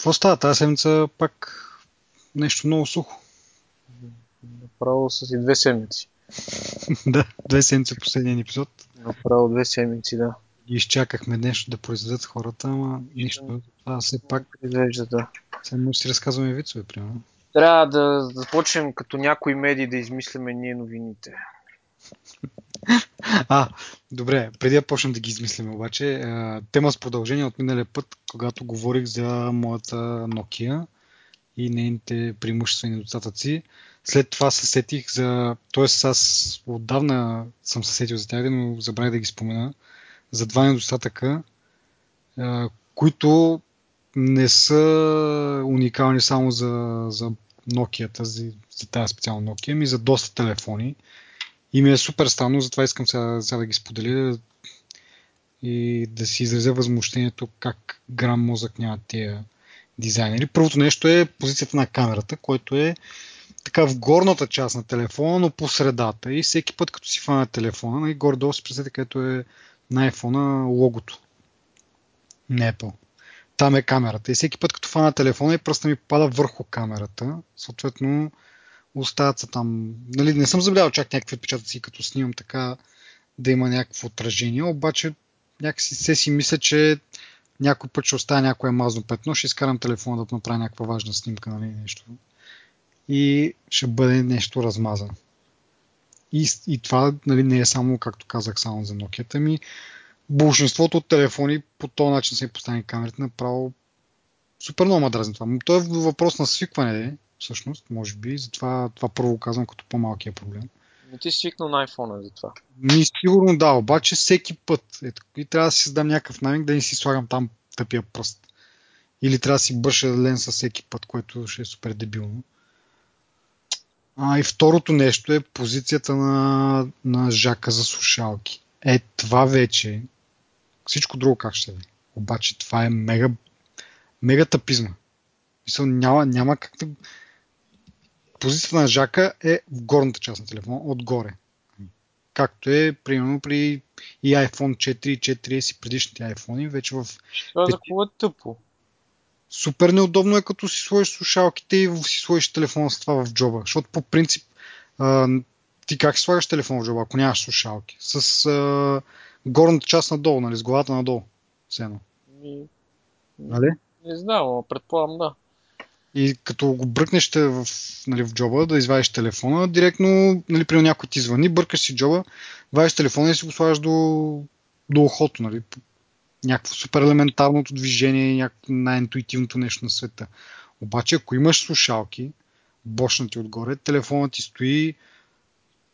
Какво става тази седмица пак нещо много сухо? Направо са си две седмици. да, две седмици последния епизод. Направо две седмици, да. И изчакахме нещо да произведат хората, ама нищо. Това все пак Изглежда, да. да си разказваме вицове, примерно. Трябва да започнем като някои медии да измисляме ние новините. А, добре, преди да почнем да ги измислим обаче, тема с продължение от миналия път, когато говорих за моята Nokia и нейните преимущества и недостатъци. След това се сетих за... Тоест аз отдавна съм се сетил за тях, но забравих да ги спомена. За два недостатъка, които не са уникални само за, за Nokia, за, за тази специална Nokia, ми за доста телефони. И ми е супер странно, затова искам сега, сега да ги споделя и да си изразя възмущението как грам мозък нямат тия дизайнери. Първото нещо е позицията на камерата, което е така в горната част на телефона, но по средата. И всеки път, като си фана телефона, и горе-долу си представете, където е на iPhone логото. Не Apple. Там е камерата. И всеки път, като фана телефона и пръста ми пада върху камерата, съответно остават се там. Нали, не съм забелязал чак някакви отпечатъци, като снимам така да има някакво отражение, обаче някакси се си мисля, че някой път ще оставя някое мазно петно, ще изкарам телефона да направя някаква важна снимка, нали, нещо. И ще бъде нещо размазано. И, и това нали, не е само, както казах, само за Nokia, ми большинството от телефони по този начин са и поставени камерите направо супер много ма дразни това. Но То е въпрос на свикване, всъщност, може би. Затова това първо казвам като по-малкия проблем. Не ти си свикнал на iPhone за това. Ми сигурно да, обаче всеки път. Ето, и трябва да си създам някакъв навик да не си слагам там тъпия пръст. Или трябва да си бърша ленса всеки път, което ще е супер дебилно. А и второто нещо е позицията на, на жака за слушалки. Е, това вече, всичко друго как ще е. Обаче това е мега, мега тъпизма. Мисъл, няма, няма как да... Позицията на жака е в горната част на телефона, отгоре. Както е, примерно, при и iPhone 4 и 4S и предишните iPhone, вече в Това за какво е тъпо? супер неудобно е като си сложиш слушалките и си сложиш телефона с това в джоба. Защото по принцип а, ти как си слагаш телефон в джоба, ако нямаш слушалки? С а, горната част надолу, нали? С главата надолу. Все едно. Нали? Не знам, но предполагам да. И като го бръкнеш в, нали, в джоба да извадиш телефона, директно, нали, при някой ти звъни, бъркаш си джоба, вадиш телефона и си го слагаш до, до ухото, нали. Някакво супер елементарното движение, някакво най-интуитивното нещо на света. Обаче, ако имаш слушалки, бошнати отгоре, телефонът ти стои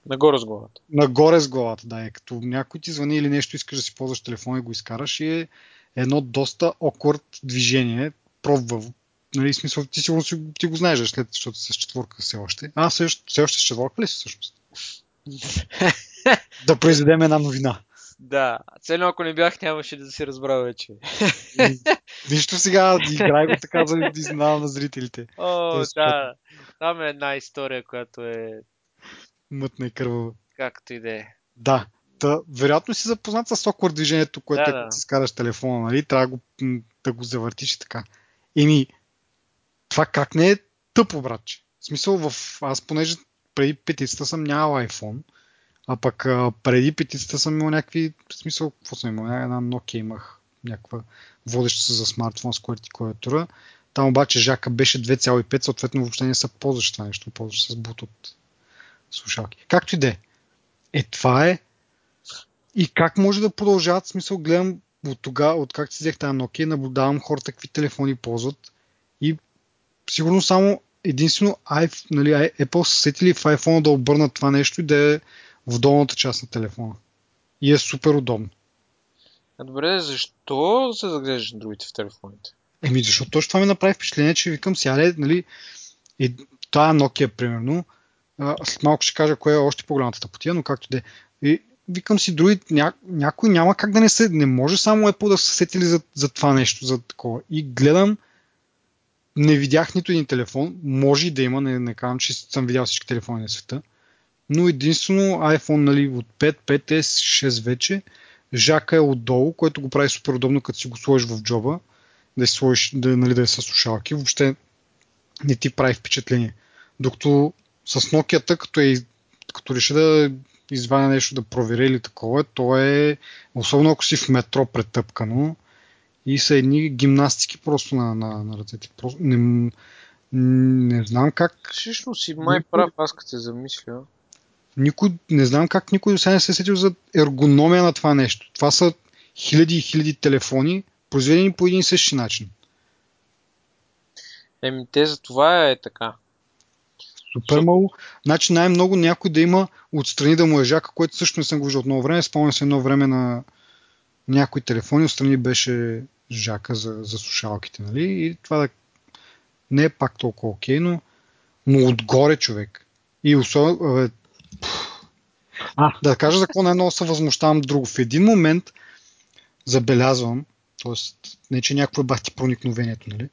Нагоре с главата. нагоре с главата, да, е като някой ти звъни или нещо, искаш да си ползваш телефона и го изкараш и е едно доста awkward движение, пробва, нали, смисъл, ти сигурно си, ти го знаеш, след, защото си с четворка все още. А, все, все още с четворка ли си всъщност? да произведем една новина. Да, ценно ако не бях, нямаше да се разбра вече. Нищо сега, играй го така, за да изненадам на зрителите. О, Тоест, да. Там е една история, която е Мътна и кървава. както и да е. Да. Та, вероятно си запознат с awkward движението, което Да, е, да. си скараш телефона, нали? Трябва да го, да го завъртиш и така. Еми, това как не е тъпо, братче? В смисъл, в... аз понеже преди петицата съм нямал iPhone, а пък а, преди петицата съм имал някакви, в смисъл, какво съм имал? Една Nokia имах, някаква водеща се за смартфон с клавиатура. Там обаче жака беше 2,5, съответно въобще не се ползваш това нещо, ползваш с Bluetooth слушалки. Както и да е. Е, това е. И как може да продължават, в смисъл, гледам от тогава, от как си взех тази Nokia, наблюдавам хората какви телефони ползват и сигурно само единствено iPhone, нали, Apple са сетили в iPhone да обърнат това нещо и да е в долната част на телефона. И е супер удобно. А добре, защо се заглеждаш на другите в телефоните? Еми, защото точно това ми направи впечатление, че викам сега, нали, е, тая Nokia, примерно, а, след малко ще кажа кое е още по-голямата тъпотия, но както да е. И викам си, други, ня, някой няма как да не се, не може само Apple да се сетили за, за това нещо, за такова. И гледам, не видях нито един телефон, може и да има, не, не казвам, че съм видял всички телефони на света, но единствено iPhone нали, от 5, 5S, 6 вече, жака е отдолу, което го прави супер удобно, като си го сложиш в джоба да си сложиш, да, нали, да е с слушалки, въобще не ти прави впечатление. Докато с Nokia, като, е, като реши да извадя нещо да провери или такова, то е, особено ако си в метро претъпкано, и са едни гимнастики просто на, на, на ръцете. Просто не, не знам как. Всъщност си май никой, прав, аз като се замисля. Никой, не знам как никой до сега не се е сетил за ергономия на това нещо. Това са хиляди и хиляди телефони, произведени по един и същи начин. Еми, те за това е така. Супер много. Значи най-много някой да има отстрани да му е жака, което също не съм го виждал от много време. Спомням се едно време на някои телефони, отстрани беше жака за, за слушалките, нали? И това да не е пак толкова окей, но, но отгоре човек. И особено, а, да кажа за какво най-много се възмущавам друго. В един момент забелязвам, т.е. не че някакво е бахти проникновението, нали?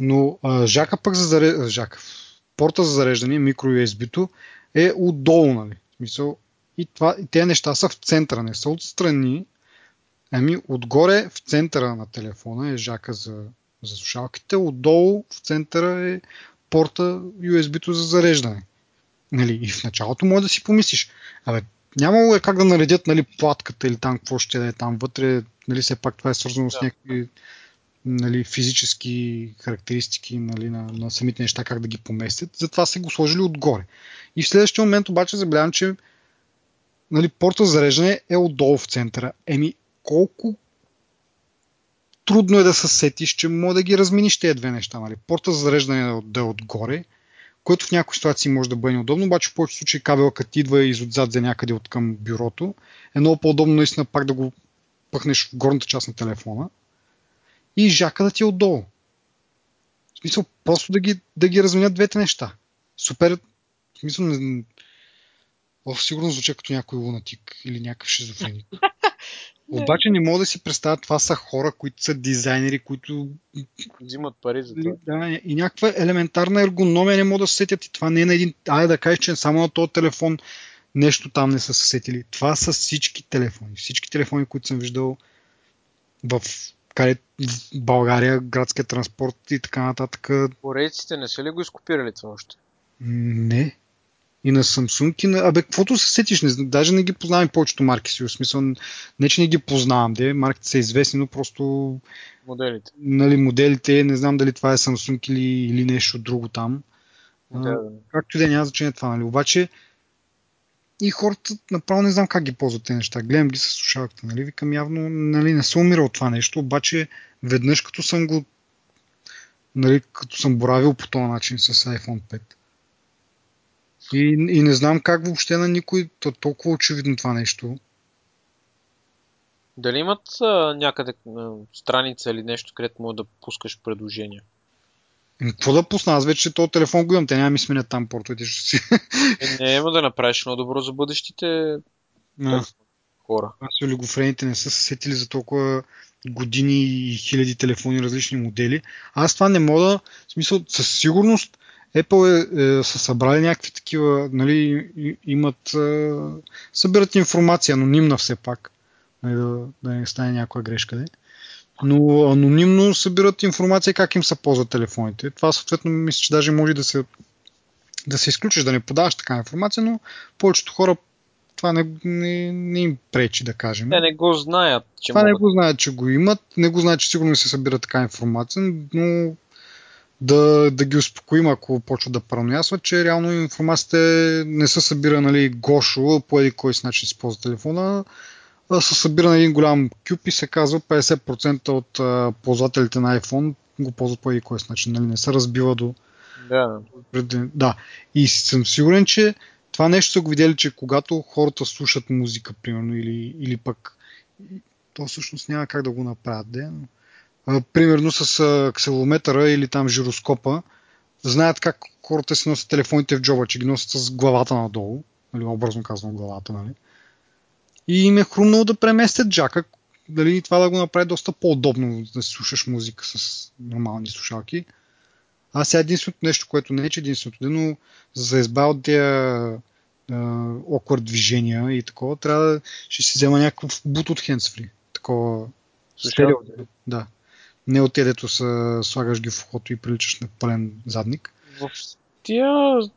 но а, жака пък за зареждане, жака, порта за зареждане, микро USB-то е отдолу, нали? Мисъл, и, това, и тези неща са в центъра, не са отстрани, ами отгоре в центъра на телефона е жака за, за слушалките, отдолу в центъра е порта USB-то за зареждане. Нали, и в началото може да си помислиш, абе, нямало е как да наредят нали, платката или там какво ще да е там вътре, нали, все пак това е свързано да. с някакви нали, физически характеристики нали, на, на самите неща, как да ги поместят. Затова са го сложили отгоре. И в следващия момент обаче забелявам, че нали, порта за зареждане е отдолу в центъра. Еми, колко трудно е да се сетиш, че може да ги разминиш тези две неща. Нали? Порта за зареждане да е отгоре, което в някои ситуации може да бъде неудобно, обаче в повечето случаи кабела като идва из отзад за някъде от към бюрото, е много по-удобно наистина пак да го пъхнеш в горната част на телефона и жака да ти е отдолу. В смисъл, просто да ги, да ги разменят двете неща. Супер. В смисъл, не... О, сигурно звуча като някой лунатик или някакъв шизофреник. Обаче не мога да си представя, това са хора, които са дизайнери, които... Взимат пари за това. Да, и някаква елементарна ергономия не могат да се сетят. И това не е на един... Айде да кажеш, че само на този телефон нещо там не са се сетили. Това са всички телефони. Всички телефони, които съм виждал в в България, градския транспорт и така нататък. Корейците не са ли го изкопирали това още? Не. И на Samsung, и на... Абе, каквото се сетиш, не, даже не ги познавам повечето марки си. В смисъл, не че не ги познавам, де, марките са известни, но просто... Моделите. Нали, моделите, не знам дали това е Samsung или, или нещо друго там. Да, да. Както и да няма значение това, нали. Обаче, и хората направо не знам как ги ползват тези неща. Гледам ги с слушалката, нали? Викам явно, нали, не съм умирал това нещо, обаче веднъж като съм го нали, като съм боравил по този начин с iPhone 5. И, и не знам как въобще на никой то, толкова очевидно това нещо. Дали имат а, някъде а, страница или нещо, където мога да пускаш предложения? Какво да пусна? Аз вече този телефон го имам, те няма ми сменят там портовете. Ще си. Не, има да направиш много добро за бъдещите no. хора. Аз олигофрените не са се сетили за толкова години и хиляди телефони, различни модели. Аз това не мога да... В смисъл, със сигурност Apple е, е, са събрали някакви такива, нали, имат, е, събират информация анонимна все пак, нали, да, да не стане някаква грешка. Не? Но анонимно събират информация как им се ползват телефоните. Това съответно мисля, че даже може да се, да се изключиш, да не подаваш така информация, но повечето хора това не, не, не им пречи, да кажем. Те не го знаят. Че това могат... не го знаят, че го имат, не го знаят, че сигурно се събира така информация, но да, да ги успокоим, ако почват да параноясват, че реално информацията не се събира нали, гошо, по един кой си начин си ползва телефона, се събира на един голям кюб и се казва 50% от а, ползвателите на iPhone го ползват по кой начин, нали? не се разбива до... Да. да. И съм сигурен, че това нещо са го видели, че когато хората слушат музика, примерно, или, или пък то всъщност няма как да го направят, де, но, а, примерно с а, или там жироскопа, знаят как хората си носят телефоните в джоба, че ги носят с главата надолу, нали, образно казвам главата, нали, и им е хрумнало да преместят джака, дали това да го направи доста по-удобно да си слушаш музика с нормални слушалки. А сега единственото нещо, което не е, че единственото, но за да избавя от тези оквард движения и такова, трябва да ще си взема някакъв бут от handsfree. Такова стерео. Да. Не от дето са, слагаш ги в ухото и приличаш на пълен задник. В тия,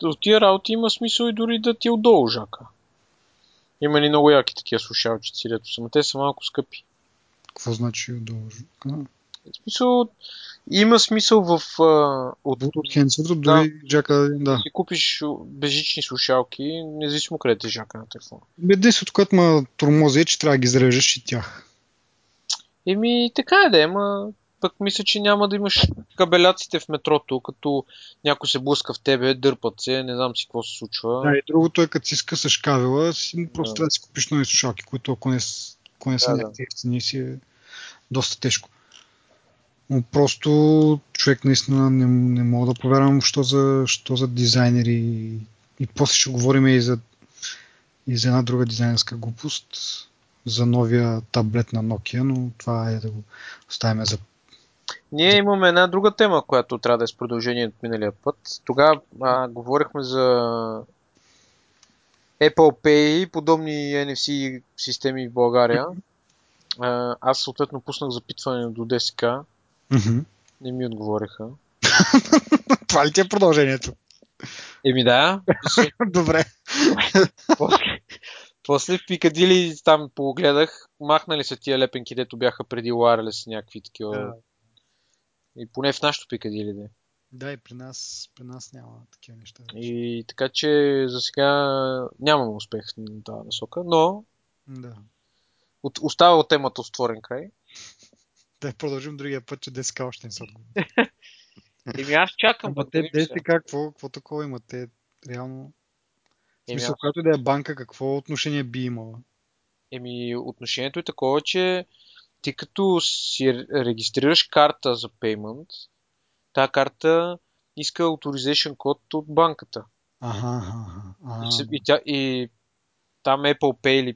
в тия работи има смисъл и дори да ти е отдолу жака. Има ли много яки такива слушалчици, дето са, но те са малко скъпи. Какво значи? А, В смисъл, има смисъл в... А, от, От хендсетър, дори джака, да. си купиш безжични слушалки, независимо къде ти е жака на телефона. Единственото, което ме тормози е, че трябва да ги зареждаш и тях. Еми, така е да е, пък мисля, че няма да имаш кабеляците в метрото, като някой се блъска в тебе, дърпат се, не знам си какво се случва. Да, и другото е, като си скъсаш кабела, си, просто Да. трябва да си купиш нови слушалки, които ако не, ако не са Да, някакви ефтини, си е доста тежко. Но просто човек наистина не, не мога да повярвам, що за, що за дизайнери. И после ще говорим и за, и за една друга дизайнерска глупост, за новия таблет на Nokia, но това е да го оставим за Ние имаме една друга тема, която трябва да е с продължение от миналия път. Тогава а, говорихме за Apple Pay и подобни NFC системи в България. А, аз съответно пуснах запитване до ДСК. Мгм. Не ми отговориха. Това ли ти е продължението? Еми да. Добре. после, после в Пикадили там погледах, махнали са тия лепенки, дето бяха преди Wireless някакви такива. Да. И поне в нашото Пикадили, да. Да, и при нас, при нас няма такива неща. И така че за сега нямаме успех на тази насока, но Да. от, остава от темата отворен край. Да продължим другия път, че ДСК още не са отговори. Еми аз чакам Ама пък. те какво, какво такова има? Те реално... В смисъл, аз- която и да е банка, какво отношение би имала? Еми отношението е такова, че ти като си ре- регистрираш карта за payment, тази карта иска authorization код от банката. Ага, ага. ага. И, и, тя, и там Apple Pay или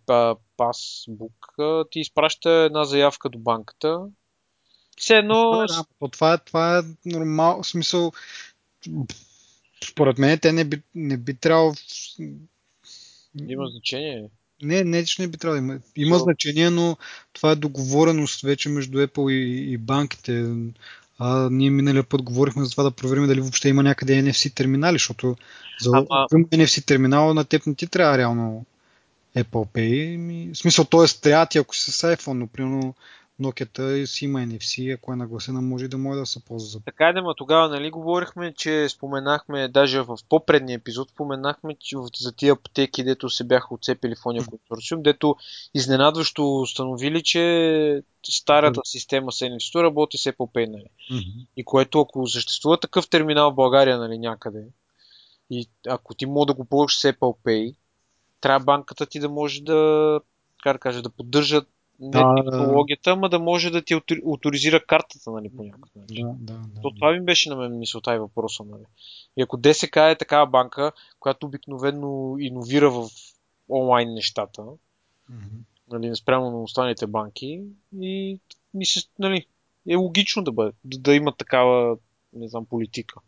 Passbook ти изпраща една заявка до банката. Все едно... Да, то това, е, това е нормално. В смисъл, според мен те не би, не би трябвало... Има значение. Не, не, че не би трябвало да има. Има So- значение, но това е договореност вече между Apple и, и банките. А, ние миналия път говорихме за това да проверим дали въобще има някъде NFC терминали, защото за Ама- NFC терминал на теб не ти трябва реално Apple Pay. Ми, в смисъл, т.е. трябва ти ако си с iPhone, но примерно Nokia си има NFC, ако е нагласена, може да може да се ползва Така е, да, ма тогава, нали, говорихме, че споменахме, даже в по-предния епизод, споменахме, че за тия аптеки, дето се бяха отцепили в ония консорциум, дето изненадващо установили, че старата система с NFC работи Apple Pay, нали. И което ако съществува такъв терминал в България, нали, някъде, и ако ти мога да го ползваш с Apple Pay, трябва банката ти да може да, как да кажа, да поддържа не Да, технологията, ама да може да ти авторизира картата, нали, по някакъв начин. Да, да, да. То това ми беше на мен мисълта и въпроса. Нали. И ако ДСК е такава банка, която обикновено иновира в онлайн нещата, Мгм. нали, спрямо на останалите банки, и ми се, нали, е логично да, бъде, да, да има такава, не знам, политика.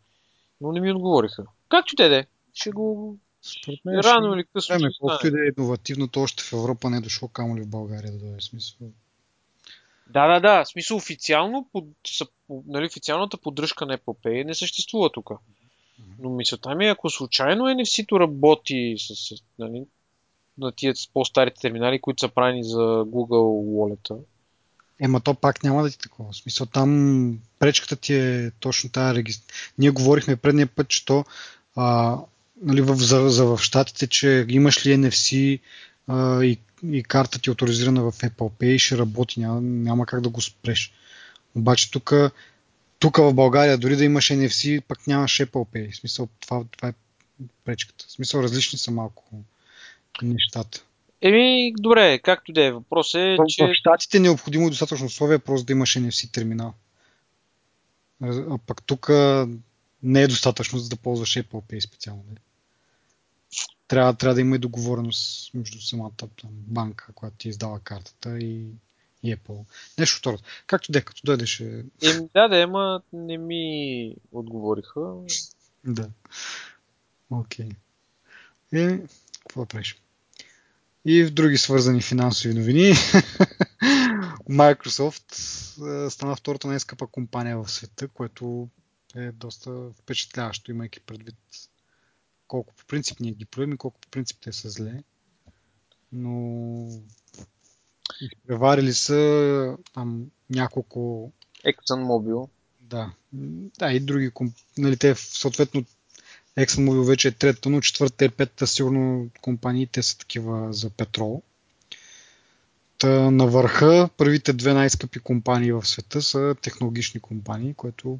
Но не ми отговориха. Както те де, ще го... Според мен Рано ще или късно време, колкото и да е иновативното, още в Европа не е дошло, камо ли в България да дойде смисъл. Да, да, да. В смисъл официално, под, са, нали, официалната поддръжка на Apple Pay не съществува тук. Но мисълта ми е, ако случайно NFC-то работи с, с, нали, на тия по-старите терминали, които са правени за Google Wallet. Ема то пак няма да ти е такова. В смисъл там пречката ти е точно тази регистрация. Ние говорихме предния път, че то а, нали, в, за, за в щатите, че имаш ли NFC а, и, и карта ти е авторизирана в Apple Pay ще работи. Няма, няма как да го спреш. Обаче тук тук в България, дори да имаш NFC, пък нямаш Apple Pay. В смисъл, това, това е пречката. В смисъл, различни са малко нещата. Еми, добре, както да е. Въпрос е, В, че... в Штатите е необходимо достатъчно условие просто да имаш NFC терминал. А пък тук не е достатъчно за да ползваш Apple Pay специално. нали? Трябва, трябва да има и договореност между самата там, банка, която ти издава картата и, и Apple. Нещо второ. Както де, като дойдеш. ще- да, да, ема не ми отговориха. Да. Окей. Е, какво да правиш? И в други свързани финансови новини, Microsoft стана втората най-скъпа компания в света, което е доста впечатляващо, имайки предвид колко по принцип ние ги правим и колко по принцип те са зле. Но изпреварили са там няколко... ExxonMobil. Да. Да, и други. Нали, те съответно ExxonMobil вече е трета, но четвърта и петата сигурно компании, те са такива за петрол. Та на върха първите две най-скъпи компании в света са технологични компании, което...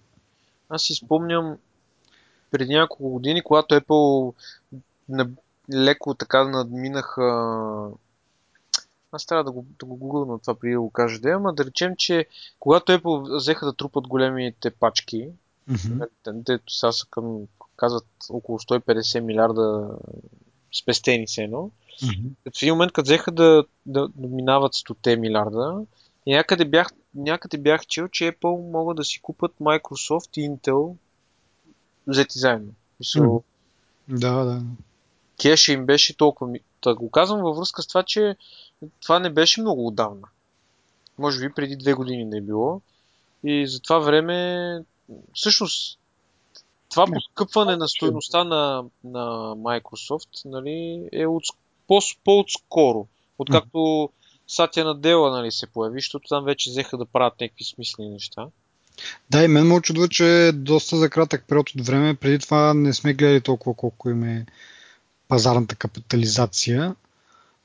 Аз си спомням преди няколко години, когато Apple на, леко така надминаха аз трябва да го, да го гугълна това преди да го кажа да ама да речем, че когато Apple взеха да трупат големите пачки, mm-hmm. дето сега са към, казват около 150 милиарда спестени се едно, mm-hmm. в един момент, като взеха да, да, да минават 100 милиарда, някъде бях, някъде бях чел, че Apple могат да си купат Microsoft и Intel взети заедно. Mm-hmm. Да, да. Кеша им беше толкова. Та го казвам във връзка с това, че това не беше много отдавна. Може би преди две години не е било. И за това време, всъщност, това поскъпване на стоеността на, на Microsoft нали, е от, по, по-отскоро, откакто Сатя на Дела нали, се появи, защото там вече взеха да правят някакви смислени неща. Да, и мен ме очудва, че е доста за кратък период от време. Преди това не сме гледали толкова колко им е пазарната капитализация.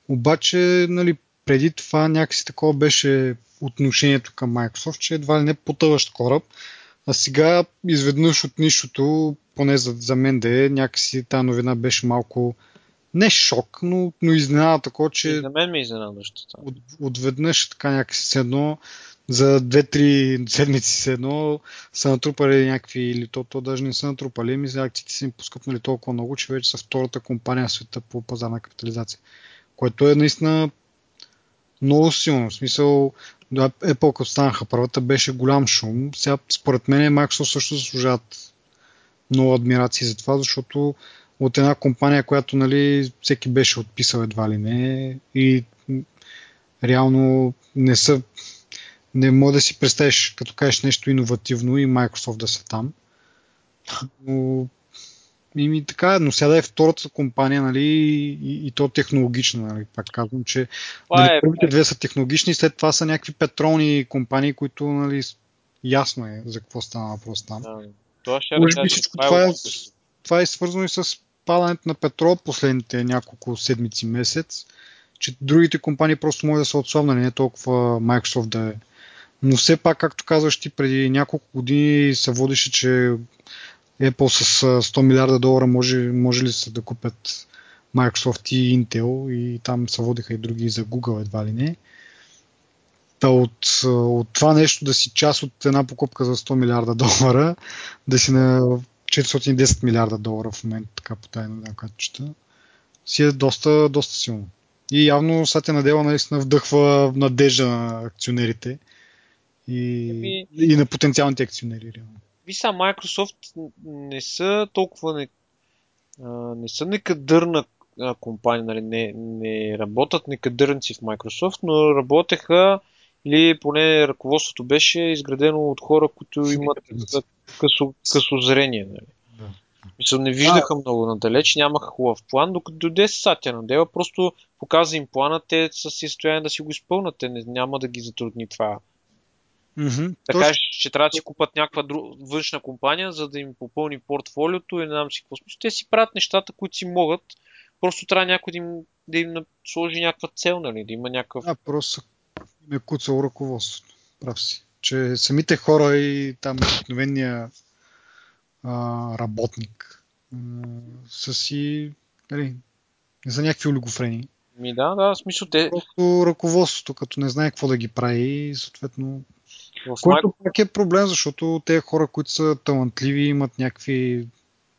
Обаче, нали, преди това някакси такова беше отношението към Microsoft, че едва ли не потъващ кораб. А сега изведнъж от нищото, поне за, за мен да е, някакси тази новина беше малко не шок, но, но изненада такова, че... И за мен ми е изненадващо. От, отведнъж така някакси едно за 2-3 седмици се едно са натрупали някакви, или то, то даже не са натрупали, ми за акциите са им поскъпнали толкова много, че вече са втората компания в света по пазарна капитализация което е наистина много силно. В смисъл, да, Apple като станаха първата беше голям шум. Сега, според мен, Microsoft също заслужават много адмирации за това, защото от една компания, която нали, всеки беше отписал едва ли не и реално не са не мога да си представиш, като кажеш нещо иновативно и Microsoft да са там. Но и ми така, но сега да е втората компания, нали, и, и то технологична, нали, пак казвам, че нали, е... първите две са технологични, след това са някакви петролни компании, които, нали, ясно е за какво става въпрос там. Да, това ще Може би всичко това е, това е свързано и с падането на петрол последните няколко седмици, месец, че другите компании просто могат да са отслабнали, не толкова Microsoft да е. Но все пак, както казваш ти, преди няколко години се водеше, че Apple с 100 милиарда долара може, може ли са да купят Microsoft и Intel и там се водиха и други за Google едва ли не. Та от, от това нещо да си част от една покупка за 100 милиарда долара, да си на 410 милиарда долара в момента, така по тайна да чета, си е доста, доста силно. И явно Сатя Надела наистина вдъхва надежда на акционерите и, Еми... и на потенциалните акционери. Реално. Виж Microsoft не са толкова не, а, не са некадърна компания, нали, не, не работят некадърници в Microsoft, но работеха или поне ръководството беше изградено от хора, които имат късо, късозрение. Нали. Да. Мисля, не виждаха а... много надалеч, нямаха хубав план, докато дойде Сатя Надела, просто показа им плана, те са си състояние да си го изпълнат, те не, няма да ги затрудни това Mm-hmm. Така Точно. че трябва да си купат някаква друг, външна компания, за да им попълни портфолиото и не знам си какво смисъл. Те си правят нещата, които си могат. Просто трябва някой да им, да им сложи някаква цел, нали? Да има някакъв... А, просто им е куцало ръководството. Прав си. Че самите хора и там обикновения работник а, са си нали, не са някакви олигофрени. Ми да, да, в смисъл те... Просто ръководството, като не знае какво да ги прави, съответно Което пак е проблем, защото те хора, които са талантливи, имат някакви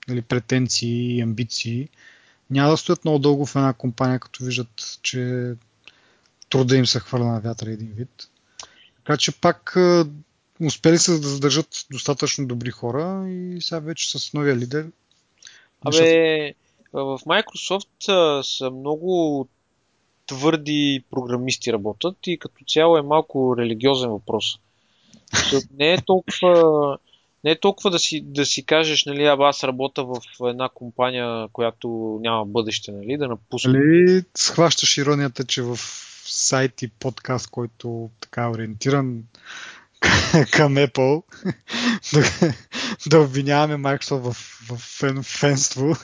нали, претенции и амбиции, няма да стоят много дълго в една компания, като виждат, че труда им се хвърля на вятъра един вид. Така че пак успели са да задържат достатъчно добри хора и сега вече с новия лидер. Абе, в Microsoft са много твърди програмисти работят и като цяло е малко религиозен въпрос. Не е толкова, не е толкова да, си, да си кажеш, нали, аз работя в една компания, която няма бъдеще, нали, да напусна. Нали схващаш иронията, че в сайт и подкаст, който така е ориентиран към Apple, да, да обвиняваме Microsoft в, в фен, фенство.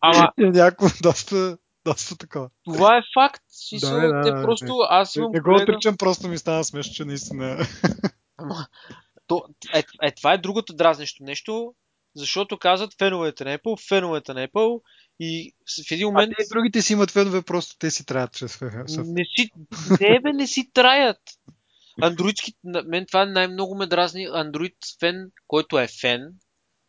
Ама... е някакво доста, доста такова. Това е факт. Смисъл, Да, да, те да, просто, не. аз имам Не го колега... отричам, просто ми става смешно, че наистина. Ама, то, е, е, това е другото дразнещо нещо, защото казват феновете на Apple, феновете на Apple и в един А момент те другите си имат фенове, просто те си трябва чрез не си, не, бе, не си траят. Андроидски, мен това най-много ме дразни. Андроид фен, който е фен,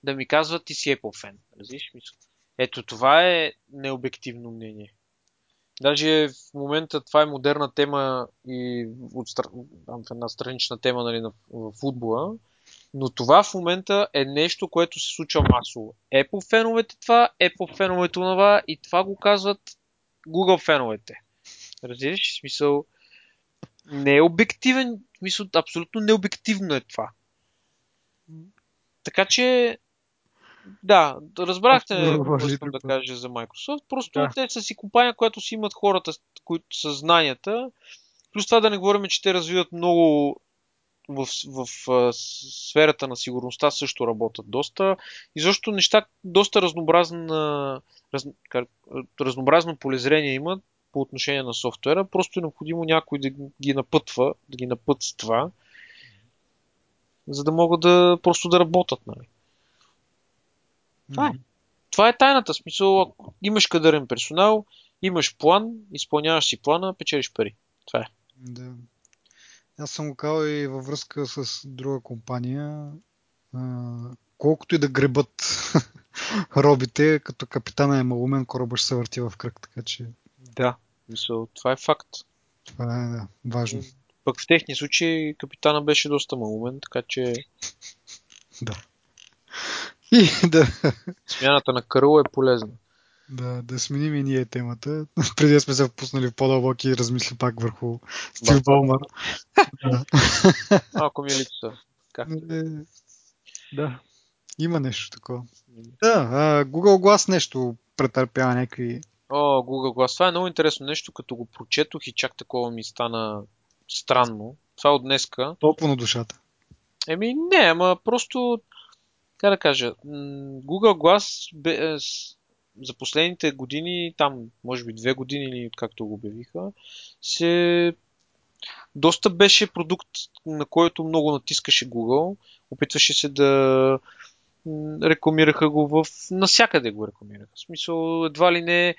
да ми казва ти си Apple фен. Разбираш мисъл? Ето това е необективно мнение. Даже в момента това е модерна тема и от стра- една странична тема нали, на, в футбола. Но това в момента е нещо, което се случва масово. Apple феновете това, Apple феновете това и това го казват Google феновете. Разбираш? Смисъл, не е обективен, смисъл, абсолютно необективно е това. Така че, да, разбрахте какво искам да кажа за Microsoft. Просто Да. те са си компания, която си имат хората, които са знанията. Плюс това да не говорим, че те развиват много в, в, в сферата на сигурността също работят доста. И защо неща доста разнообразна, раз, как, разнообразно полезрение имат по отношение на софтуера. Просто е необходимо някой да ги напътва, да ги напътства, за да могат да просто да работят. Нали. Това е. Това е тайната. Смисъл, ако имаш кадърен персонал, имаш план, изпълняваш си плана, печелиш пари. Това е. Да. Аз съм го казал и във връзка с друга компания. А, колкото и да гребат робите, като капитана е малумен, кораба ще се върти в кръг, така че Да. Мисъл, това е факт. това е да, важно. Пък в техния случай капитана беше доста малумен, така че Да. И да, смяната на Кърл е полезна. да, да сменим и ние темата. Преди да сме се впуснали в по-дълбоки размисли пак върху Стив Балмар. да. Малко ми липса. Как? Е, да, има нещо такова. Да, а, Google Glass нещо претърпява някакви... О, Google Glass. Това е много интересно нещо, като го прочетох и чак такова ми стана странно. Това от днеска. Топло на душата. Еми, не, ама просто, как да кажа, Google Glass е, за последните години, там, може би две години или както го обявиха, се доста беше продукт, на който много натискаше Google. Опитваше се да рекламираха го в... Насякъде го рекламираха. В смисъл, едва ли не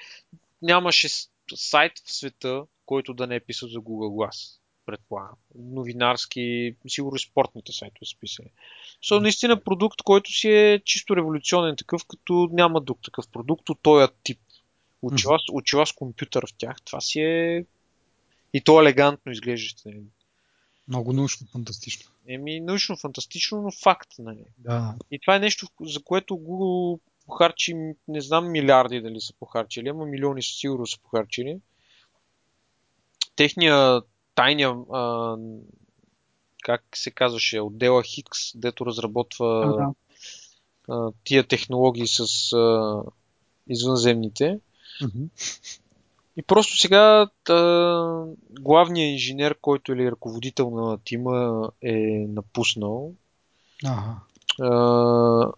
нямаше сайт в света, който да не е писал за Google Glass. Предполагам. Новинарски, сигурно и спортните сайтове са писали. So, наистина продукт, който си е чисто революционен такъв, като няма друг такъв продукт от този тип. Очила, с- очила с компютър в тях. Това си е... И то елегантно изглеждащо. Нали? Много научно, фантастично. Еми, научно фантастично, но факт. Нали? Да. И това е нещо, за което Google похарчи, не знам милиарди дали са похарчили, ама милиони със сигурно са похарчили. Техния тайния, а, как се казваше, отдела Хикс, дето разработва Да. а, тия технологии с а, извънземните. Мгм. И просто сега а, главният инженер, който или ръководител на тима е напуснал. Ага. А,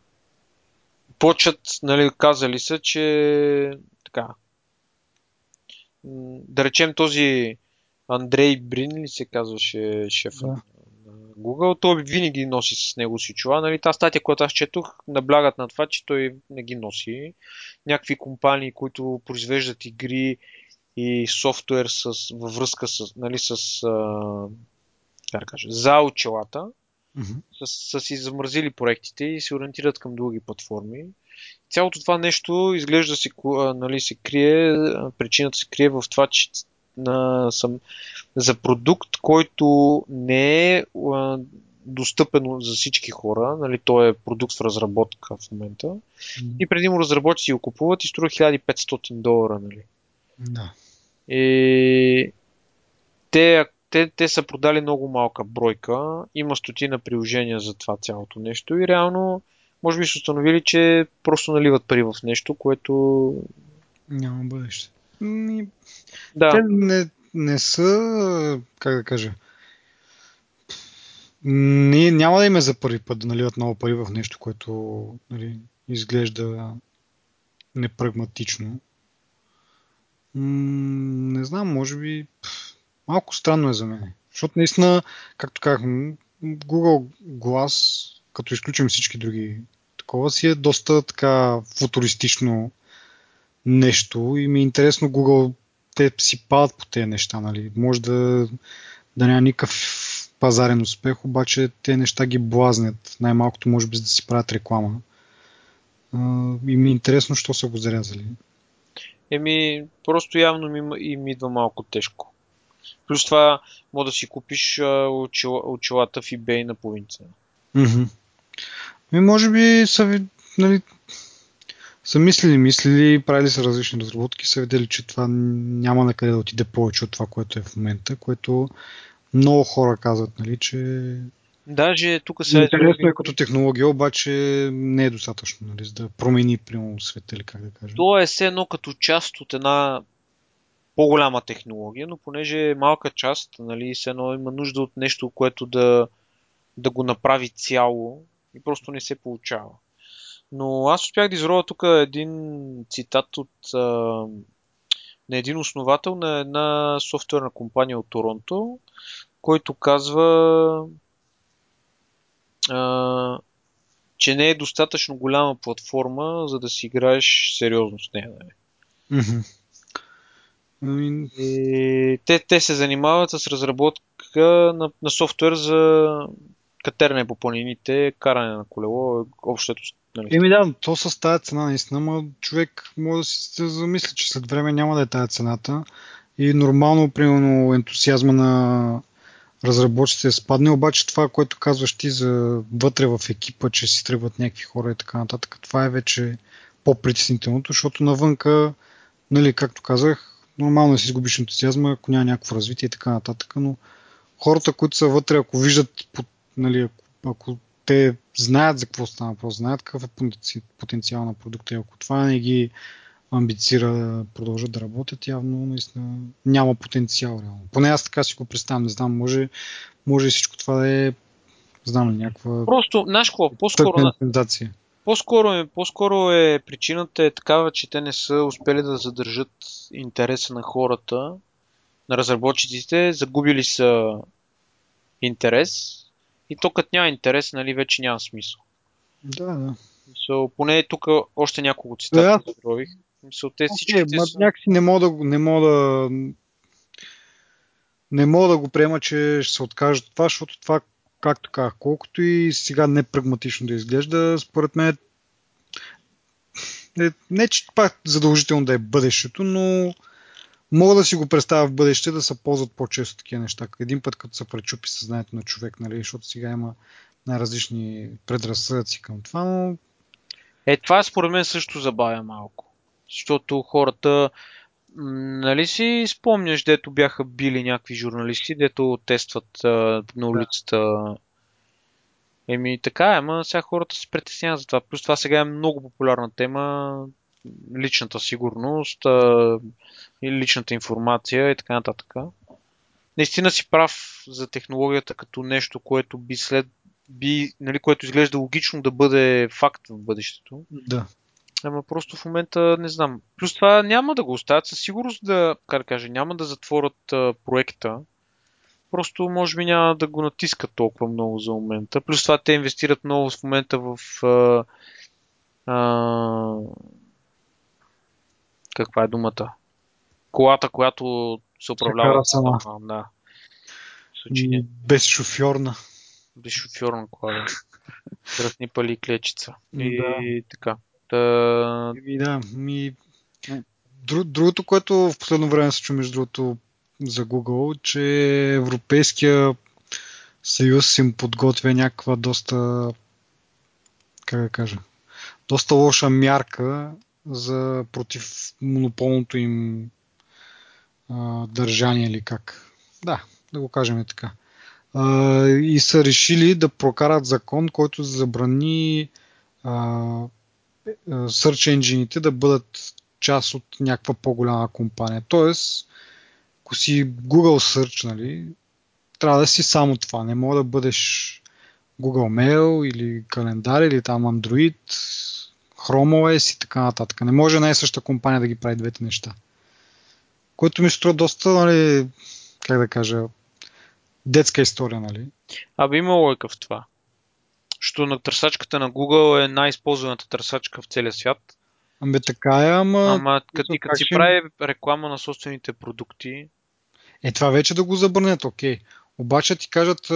почат, нали, казали са, че така. Да речем този Андрей Брин ли се казваше шефа Да. на Google, той винаги носи с него си чула. Нали, та статия, която аз четох, наблягат на това, че той не ги носи. Някакви компании, които произвеждат игри и софтуер с, във връзка с, нали, с а, как да кажа, за очелата, Мгм. са, си замразили проектите и се ориентират към други платформи. Цялото това нещо изглежда а, нали, се крие, причината се крие в това, че на, съм, за продукт, който не е а, достъпен за всички хора, нали, той е продукт в разработка в момента, и преди му разработчици го купуват и струва 1500 долара. Нали. Да. И те, те, те са продали много малка бройка, има стотина приложения за това цялото нещо и реално може би са установили, че просто наливат пари в нещо, което... Няма бъдеще. Да. Те не, не са, как да кажа, не, няма да има за първи път да наливат много пари в нещо, което нали, изглежда непрагматично. М- не знам, може би малко странно е за мен. Защото наистина, както казах, Google Glass, като изключим всички други такова, си е доста така футуристично нещо и ми е интересно Google те си падат по тези неща, нали? Може да, да няма никакъв пазарен успех, обаче те неща ги блазнят. Най-малкото може би да си правят реклама. И ми е интересно, що са го зарязали. Еми, просто явно ми, им идва малко тежко. Плюс това, може да си купиш очила, очилата в eBay на половин цена. Mm-hmm. Ми, може би са, нали, са мислили, мислили, правили са различни разработки, са видели, че това няма на къде да отиде повече от това, което е в момента, което много хора казват, нали, че Даже тук се... Интересно е като технология, обаче не е достатъчно, нали, за да промени примерно света или как да кажа. То е все едно като част от една по-голяма технология, но понеже е малка част, нали, все едно има нужда от нещо, което да, да го направи цяло и просто не се получава. Но аз успях да изровя тук един цитат от а, на един основател на една софтуерна компания от Торонто, който казва, а, че не е достатъчно голяма платформа, за да си играеш сериозно с нея. Нали? Mm-hmm. И те, те се занимават с разработка на, на софтуер за катерне по планините, каране на колело, общото. Нали? Еми да, то с тази цена наистина, но човек може да си се замисли, че след време няма да е тази цената. И нормално, примерно, ентусиазма на разработчиците спадне, обаче това, което казваш ти за вътре в екипа, че си тръгват някакви хора и така нататък, това е вече по-притеснителното, защото навънка, нали, както казах, нормално е си изгубиш ентусиазма, ако няма някакво развитие и така нататък, но хората, които са вътре, ако виждат, нали, ако, ако те знаят за какво става въпрос, знаят какъв е потенциал на продукта и ако това не ги амбицира да продължат да работят, явно наистина няма потенциал. Реално. Поне аз така си го представям, не знам, може, може всичко това да е знам някаква... Просто, знаеш какво, по-скоро, по-скоро, е, по-скоро е причината е такава, че те не са успели да задържат интереса на хората, на разработчиците, загубили са интерес и то като няма интерес, нали, вече няма смисъл. Да, да. So, поне тук още няколко цитата да, забравих. Мисъл, те okay, са... някакси не мога да, не мога да не мога да го приема, че ще се откажат от това, защото това, както казах, колкото и сега не прагматично да изглежда, според мен е, не че пак задължително да е бъдещето, но мога да си го представя в бъдеще да се ползват по-често такива неща. Един път като се пречупи съзнанието на човек, нали, защото сега има най-различни предразсъдъци към това, но... Е, това според мен също забавя малко. Защото хората, нали си спомняш, дето бяха били някакви журналисти, дето тестват а, на улицата. Еми така е, ама сега хората се притесняват за това. Плюс това сега е много популярна тема личната сигурност а, и личната информация и така нататък. Наистина си прав за технологията като нещо, което би след би, нали, което изглежда логично да бъде факт в бъдещето. Да. Ама просто в момента не знам. Плюс това няма да го оставят със сигурност да, как да кажа, няма да затворят а, проекта. Просто може би няма да го натискат толкова много за момента. Плюс това те инвестират много в момента в а, а, каква е думата? Колата, която се управлява сама. А, да. Безшофьорна. Безшофьорна кола, да. пали клечица. И да. така. Та... И да, ми... Дру, другото, което в последно време се чу, между другото, за Google, че Европейския съюз им подготвя някаква доста как да кажа, доста лоша мярка за против монополното им а, държание или как. Да, да го кажем така. А, и са решили да прокарат закон, който забрани а, search engine да бъдат част от някаква по-голяма компания. Тоест, ако си Google Search, нали, трябва да си само това. Не мога да бъдеш Google Mail или календар или там Android, Chrome OS и така нататък. Не може най-съща компания да ги прави двете неща. Което ми струва доста, нали, как да кажа, детска история, нали? Абе има лойка в това. Що на търсачката на Google е най-използваната търсачка в целия свят. Ами така е, ама... Ама като, като си прави реклама на собствените продукти... Е, това вече да го забранят, окей. Обаче ти кажат,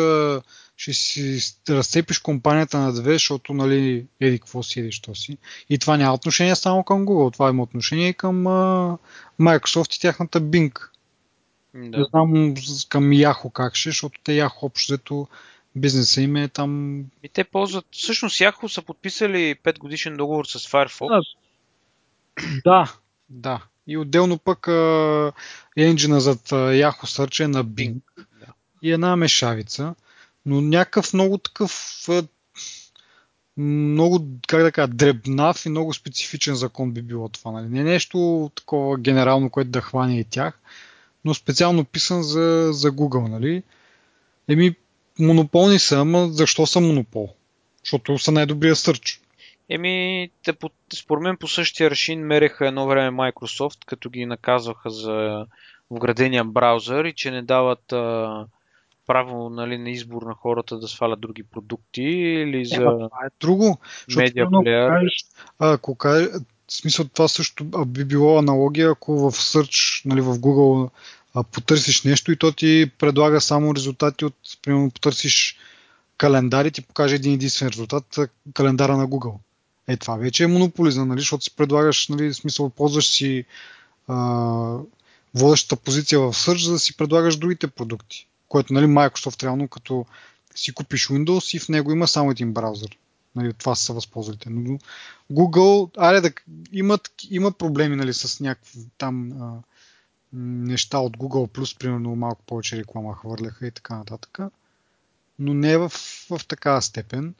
ще си разцепиш компанията на две, защото, нали, еди какво си, еди що си. И това няма отношение само към Google, това има отношение и към uh, Microsoft и тяхната Bing. Да. Не знам към Yahoo как ще, защото те Yahoo общо взето бизнеса им е там... И те ползват... Всъщност Yahoo са подписали 5 годишен договор с Firefox. Да, да. И отделно пък енджина зад Yahoo Search е на Bing. Да. И една мешавица но някакъв много такъв много, как да кажа, дребнав и много специфичен закон би било това. Нали? Не нещо такова генерално, което да хване и тях, но специално писан за, за Google. Нали? Еми, монополни са, ама защо са монопол? Защото са най-добрия сърч. Еми, те, по, според мен по същия решин мереха едно време Microsoft, като ги наказваха за вградения браузър и че не дават а, право нали, на избор на хората да свалят други продукти или за това е друго. медиа Ако кажеш, в смисъл това също би било аналогия, ако в Search, нали, в Google а, потърсиш нещо и то ти предлага само резултати от, примерно, потърсиш календар и ти покаже един единствен резултат, календара на Google. Е, това вече е монополизъм, нали, защото си предлагаш, нали, смисъл, ползваш си а, водещата позиция в Search, за да си предлагаш другите продукти което нали, Microsoft реално като си купиш Windows и в него има само един браузър. Нали, това са възползвалите. Но Google, аре да, имат, има проблеми нали, с някакви там а, неща от Google+, примерно малко повече реклама хвърляха и така нататък. Но не в, в такава степен.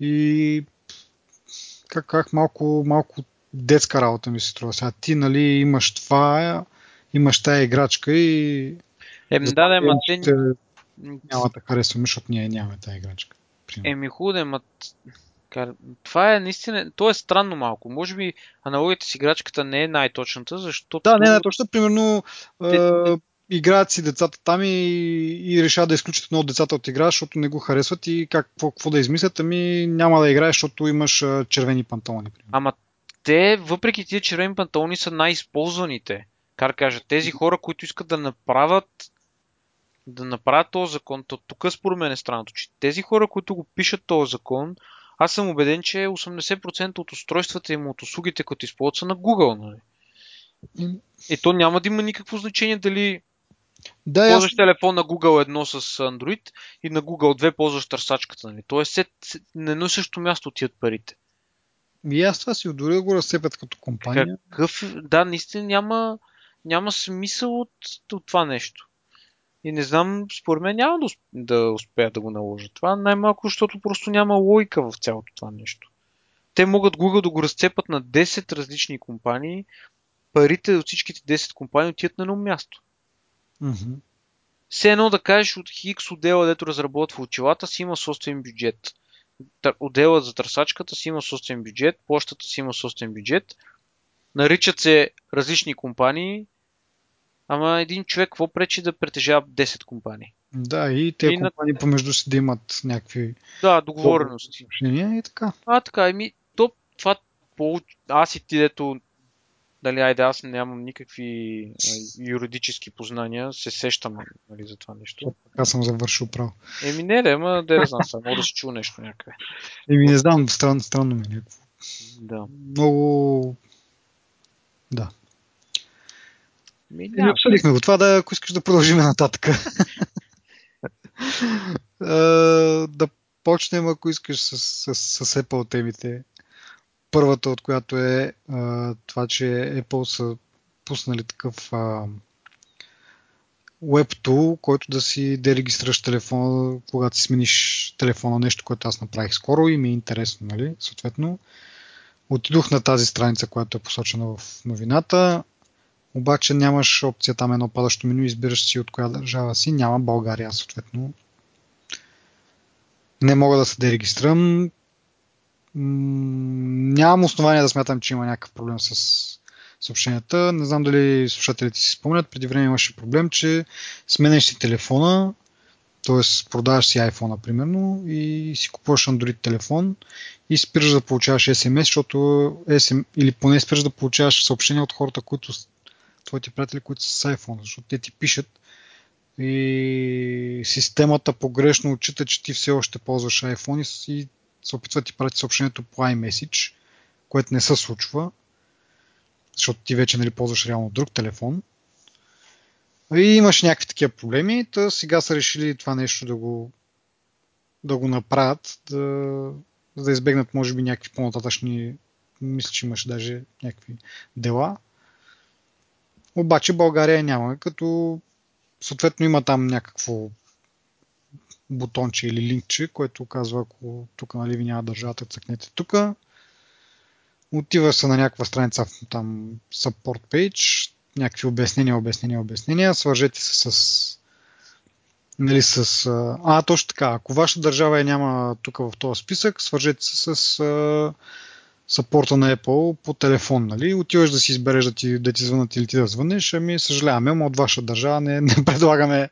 И как, как малко, малко детска работа ми се струва. Сега ти нали, имаш това, имаш тая играчка и Еми, да, да, ма те... Няма да харесваме, защото ние нямаме тази играчка. Еми, хубаво, ма... Това е наистина... То е странно малко. Може би аналогията с играчката не е най-точната, защото... Да, не е най-точната. Примерно, е, играят си децата там и, и решават да изключат едно от децата от игра, защото не го харесват и как, какво, какво да измислят, ами няма да играеш, защото имаш червени панталони. Примерно. Ама те, въпреки тия червени панталони, са най-използваните. Как кажа, тези хора, които искат да направят да направят този закон, то тук според мен е странното, че тези хора, които го пишат този закон, аз съм убеден, че 80% от устройствата им от услугите, които използват са на Google. Нали? И то няма да има никакво значение дали да, ползваш аз... телефон на Google 1 с Android и на Google 2 ползваш търсачката. Нали? Тоест, се, на едно също място отиват парите. И аз това си отдори да го разсепят като компания. Какъв, да, наистина няма, няма смисъл от, от това нещо. И не знам, според мен няма да, да успеят да го наложат това, най-малко, защото просто няма логика в цялото това нещо. Те могат Google да го разцепат на 10 различни компании, парите от всичките 10 компании отиват на едно място. Mm-hmm. Все едно да кажеш от Хикс отдела, дето разработва очилата, си има собствен бюджет. Отдела за търсачката си има собствен бюджет, почтата си има собствен бюджет. Наричат се различни компании, Ама един човек какво пречи да притежава 10 компании? Да, и те и компании на... помежду си да имат някакви да, договорености. И така. А, така, еми, то, това, по... аз и ти, дето дали, айде, аз нямам никакви а, юридически познания, се сещам нали, за това нещо. Аз съм завършил право. Еми не, да, ама да не знам, сега, мога да се чу нещо някъде. Еми не знам, странно, странно ми е някакво. Да. Много... Да. Ми, да. обсъдихме го това, да, ако искаш да продължим нататък. да почнем, ако искаш, с, с, с Apple темите. Първата от която е а, това, че Apple са пуснали такъв а, web tool, който да си дерегистрираш телефона, когато си смениш телефона, нещо, което аз направих скоро и ми е интересно, нали? Съответно, отидох на тази страница, която е посочена в новината, обаче нямаш опция там едно падащо меню, избираш си от коя държава си, няма България, съответно. Не мога да се дерегистрирам. Нямам основания да смятам, че има някакъв проблем с съобщенията. Не знам дали слушателите си спомнят, преди време имаше проблем, че сменяш си телефона, т.е. продаваш си iPhone, примерно, и си купуваш Android телефон и спираш да получаваш SMS, защото SM, или поне спираш да получаваш съобщения от хората, които твоите приятели, които са с iPhone, защото те ти пишат и системата погрешно отчита, че ти все още ползваш iPhone и се опитва да ти прати съобщението по iMessage, което не се случва защото ти вече нали, ползваш реално друг телефон. И имаш някакви такива проблеми, та сега са решили това нещо да го, да го направят, да, за да избегнат може би някакви по-нататъчни, мисля, че имаше даже някакви дела. Обаче България няма, като съответно има там някакво бутонче или линкче, което казва, ако тук нали, ви няма държавата, цъкнете тук отива се на някаква страница, там support page, някакви обяснения, обяснения, обяснения, свържете се с нали, с... А, точно така. Ако ваша държава я няма тук в този списък, свържете се с сапорта на Apple по телефон. Нали? Отиваш да си избереш да ти, да ти звънат или ти да звънеш, ами съжаляваме, но от ваша държава не, не предлагаме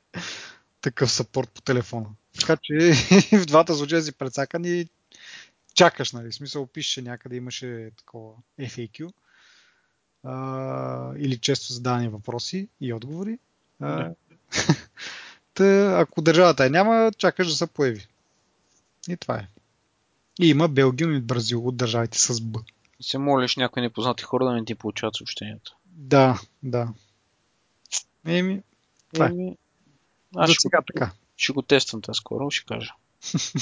такъв сапорт по телефона. Така че в двата случая си прецакани чакаш, нали? В смисъл пише някъде имаше такова FAQ а, или често зададени въпроси и отговори. А, Та, ако държавата я няма, чакаш да се появи. И това е. И има Белгия и Бразил от държавите с Б. И се молиш някои непознати хора да не ти получават съобщенията. Да, да. Еми, това е. Еми, аз ще, сега, така. ще го тествам това скоро, ще кажа.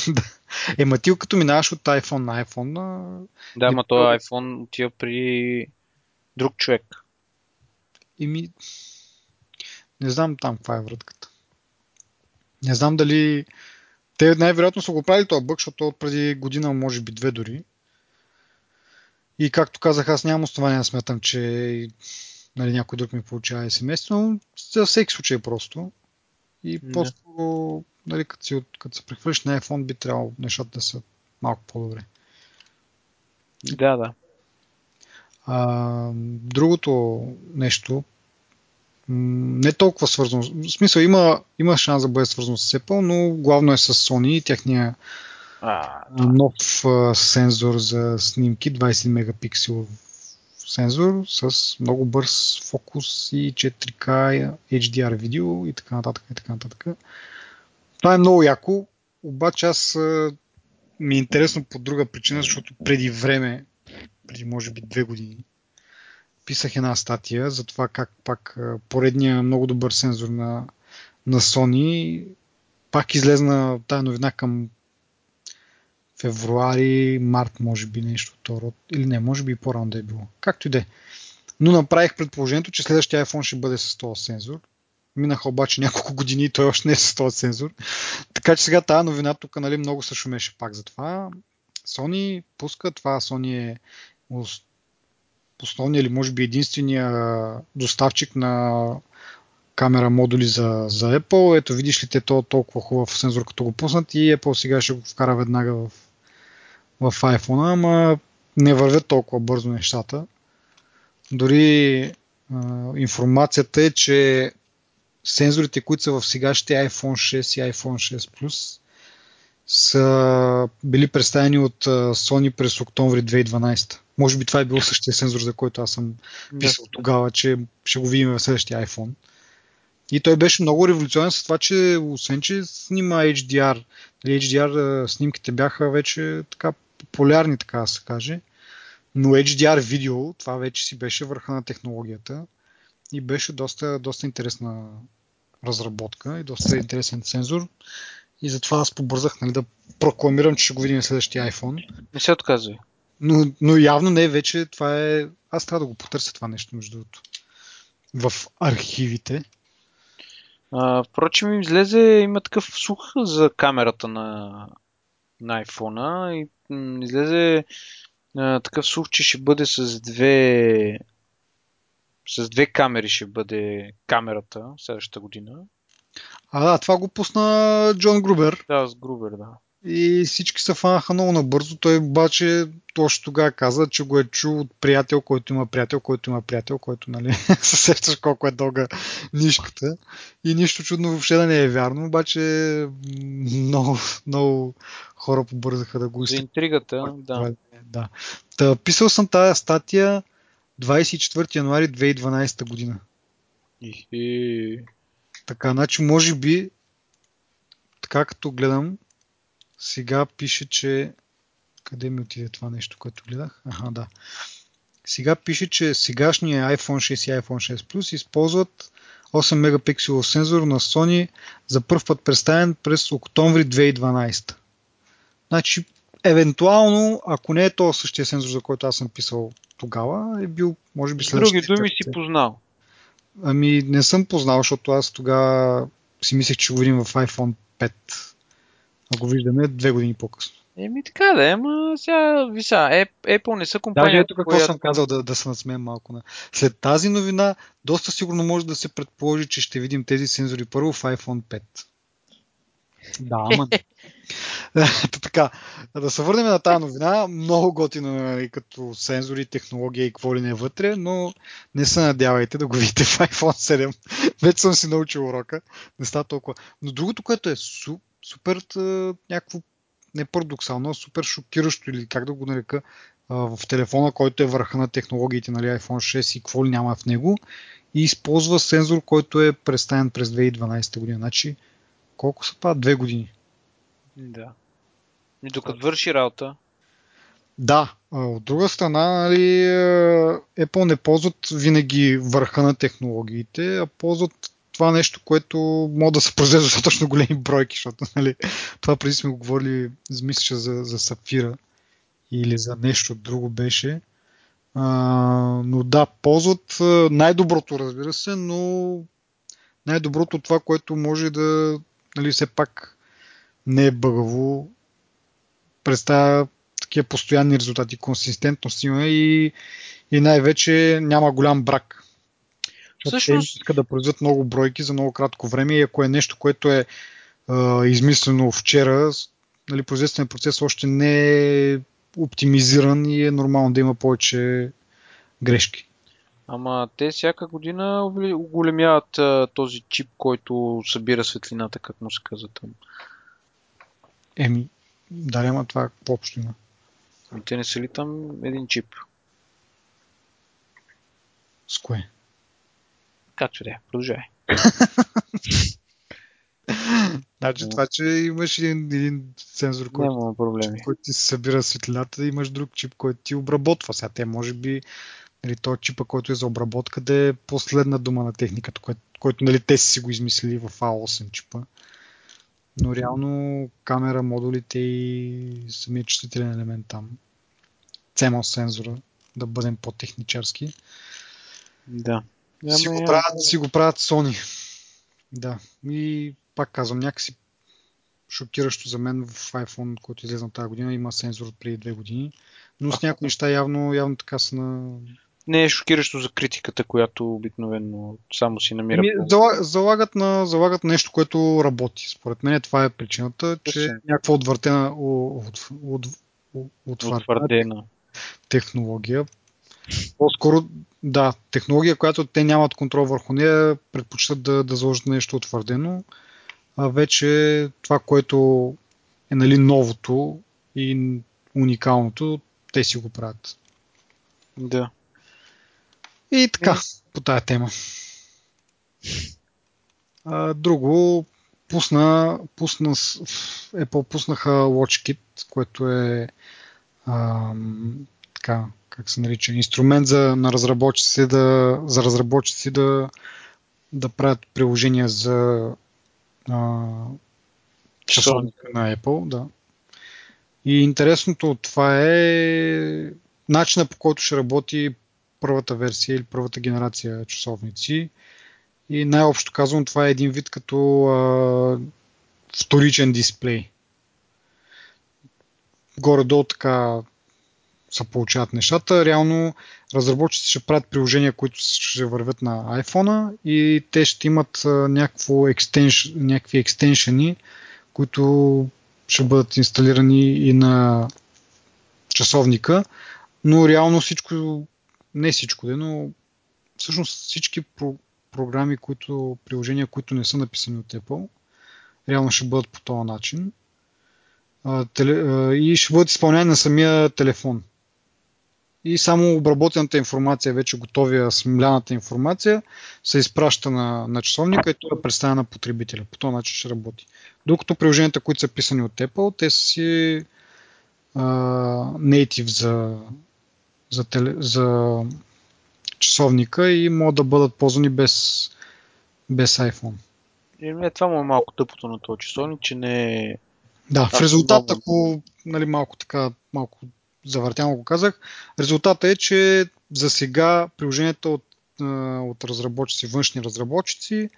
Ема ти като минаваш от iPhone на iPhone на... Да, ама този iPhone отива при друг човек. ми... Не знам там каква е вратката. Не знам дали... Те най-вероятно са го правили този бък, защото от преди година, може би две дори. И както казах, аз нямам основания да смятам, че нали, някой друг ми получава SMS, но за всеки случай просто. И просто нали, като, си, като се прехвърлиш на iPhone, би трябвало нещата да са малко по-добре. Да, да. А, другото нещо, не толкова свързано, в смисъл има, има шанс да бъде свързано с Apple, но главно е с Sony и техния а, нов а, сензор за снимки, 20 мегапикселов сензор с много бърз фокус и 4K HDR видео и така нататък. И така нататък. Това е много яко, обаче аз ми е интересно по друга причина, защото преди време, преди може би две години, писах една статия за това как пак поредния много добър сензор на, на Sony пак излезна тази новина към февруари, март, може би нещо второ, или не, може би и по-рано да е било. Както и да е. Но направих предположението, че следващия iPhone ще бъде с този сензор Минаха обаче няколко години и той още не е с този сензор. Така че сега тази новина тук нали, много се шумеше пак за това. Sony пуска това. Sony е основния или може би единствения доставчик на камера модули за, за Apple. Ето видиш ли те то толкова хубав сензор като го пуснат и Apple сега ще го вкара веднага в, в iPhone, ама не вървят толкова бързо нещата. Дори а, информацията е, че сензорите, които са в сегашните iPhone 6 и iPhone 6 Plus, са били представени от Sony през октомври 2012. Може би това е бил същия сензор, за който аз съм писал да. тогава, че ще го видим в следващия iPhone. И той беше много революционен с това, че освен, че снима HDR, HDR снимките бяха вече така популярни, така да се каже, но HDR видео, това вече си беше върха на технологията и беше доста, доста интересна разработка и доста интересен сензор. И затова аз побързах нали, да прокламирам, че ще го видим следващия iPhone. Не се отказвай. Но, но явно не, вече това е... Аз трябва да го потърся това нещо, между другото. В архивите. А, впрочем, излезе, има такъв слух за камерата на, на iPhone и м, излезе а, такъв слух, че ще бъде с две с две камери ще бъде камерата следващата година. А, да, това го пусна Джон Грубер. Да, с Грубер, да. И всички се фанаха много набързо. Той обаче точно тогава каза, че го е чул от приятел, който има приятел, който има приятел, който нали, се сещаш колко е дълга нишката. И нищо чудно въобще да не е вярно, обаче много, много хора побързаха да го За интригата, да. да. Та, писал съм тази статия 24 януари 2012 година. И... Така, значи може би, така като гледам, сега пише, че... Къде ми отиде това нещо, което гледах? Аха, да. Сега пише, че сегашния iPhone 6 и iPhone 6 Plus използват 8 мегапикселов сензор на Sony за първ път представен през октомври 2012. Значи, евентуално, ако не е то същия сензор, за който аз съм писал тогава, е бил, може би, С други думи си познал. Ами, не съм познал, защото аз тогава си мислех, че говорим в iPhone 5 а го виждаме две години по-късно. Еми така да, ама сега, виса, Apple не са компания. Даже ето какво която... съм казал да, да се насмеем малко. На... След тази новина, доста сигурно може да се предположи, че ще видим тези сензори първо в iPhone 5. Да, ама. така, да се върнем на тази новина. Много готино нали, като сензори, технология и какво ли не е вътре, но не се надявайте да го видите в iPhone 7. Вече съм си научил урока. Не става толкова. Но другото, което е супер супер някакво не парадоксално, а супер шокиращо или как да го нарека в телефона, който е върха на технологиите, нали, iPhone 6 и какво ли няма в него и използва сензор, който е представен през 2012 година. Значи, колко са това? Две години. Да. И докато върши работа. Да, от друга страна, нали, Apple не ползват винаги върха на технологиите, а ползват това нещо, което може да се произведе достатъчно големи бройки, защото нали, това преди сме го говорили, мисля, за, за Сапфира или за нещо друго беше. А, но да, ползват най-доброто, разбира се, но най-доброто това, което може да, нали, все пак не е бъгаво, представя такива постоянни резултати, консистентност има и, и най-вече няма голям брак Всъщност... Те искат да произведат много бройки за много кратко време и ако е нещо, което е а, измислено вчера, нали, производственият процес още не е оптимизиран и е нормално да има повече грешки. Ама те всяка година оголемяват а, този чип, който събира светлината, как му се казва там. Еми, да, ама това какво общо има? Ами те не са ли там един чип? С кое? Както да е, продължай. значи това, че имаш един, един сензор, който, проблеми. който ти събира светлината, имаш друг чип, който ти обработва. Сега те може би нали, този чипа, който е за обработка, да е последна дума на техниката, който, който нали, те си го измислили в A8 чипа. Но реално камера, модулите и самия чувствителен елемент там, CMOS сензора, да бъдем по-техничарски. Да. Си го, правят, си го правят Sony. Да. И пак казвам, някакси шокиращо за мен в iPhone, който излезе тази година, има сензор от преди две години. Но с някои неща явно, явно така са на... Не е шокиращо за критиката, която обикновено само си намира. Ами, залагат, на, залагат нещо, което работи. Според мен това е причината, че е някаква отвъртена, от, от, от, утвърдена технология по-скоро, да, технология, която те нямат контрол върху нея, предпочитат да, да заложат нещо утвърдено. А вече това, което е нали, новото и уникалното, те си го правят. Да. И така, по тая тема. А, друго, пусна, пусна, Apple пуснаха WatchKit, което е а, така, как се нарича, инструмент за, на разработчици да, за разработчици да, да правят приложения за а, часовника на Apple. Да. И интересното от това е начина по който ще работи първата версия или първата генерация часовници И най-общо казвам, това е един вид като а, вторичен дисплей. Горе-долу така се получават нещата. Реално разработчиците ще правят приложения, които ще вървят на iPhone и те ще имат някакво екстенш, някакви екстеншени, които ще бъдат инсталирани и на часовника, но реално всичко, не всичко, но всъщност всички про- програми, които, приложения, които не са написани от Apple, реално ще бъдат по този начин. и ще бъдат изпълнени на самия телефон и само обработената информация, вече готовия смляната информация, се изпраща на, на часовника и той е представя на потребителя. По този начин ще работи. Докато приложенията, които са писани от Apple, те са си а, native за, за, теле, за часовника и могат да бъдат ползвани без, без iPhone. И е, това му е малко тъпото на този часовник, че не е... Да, в резултат, ако нали, малко така, малко завъртяно го казах. Резултата е, че за сега приложенията от, от разработчици, външни разработчици,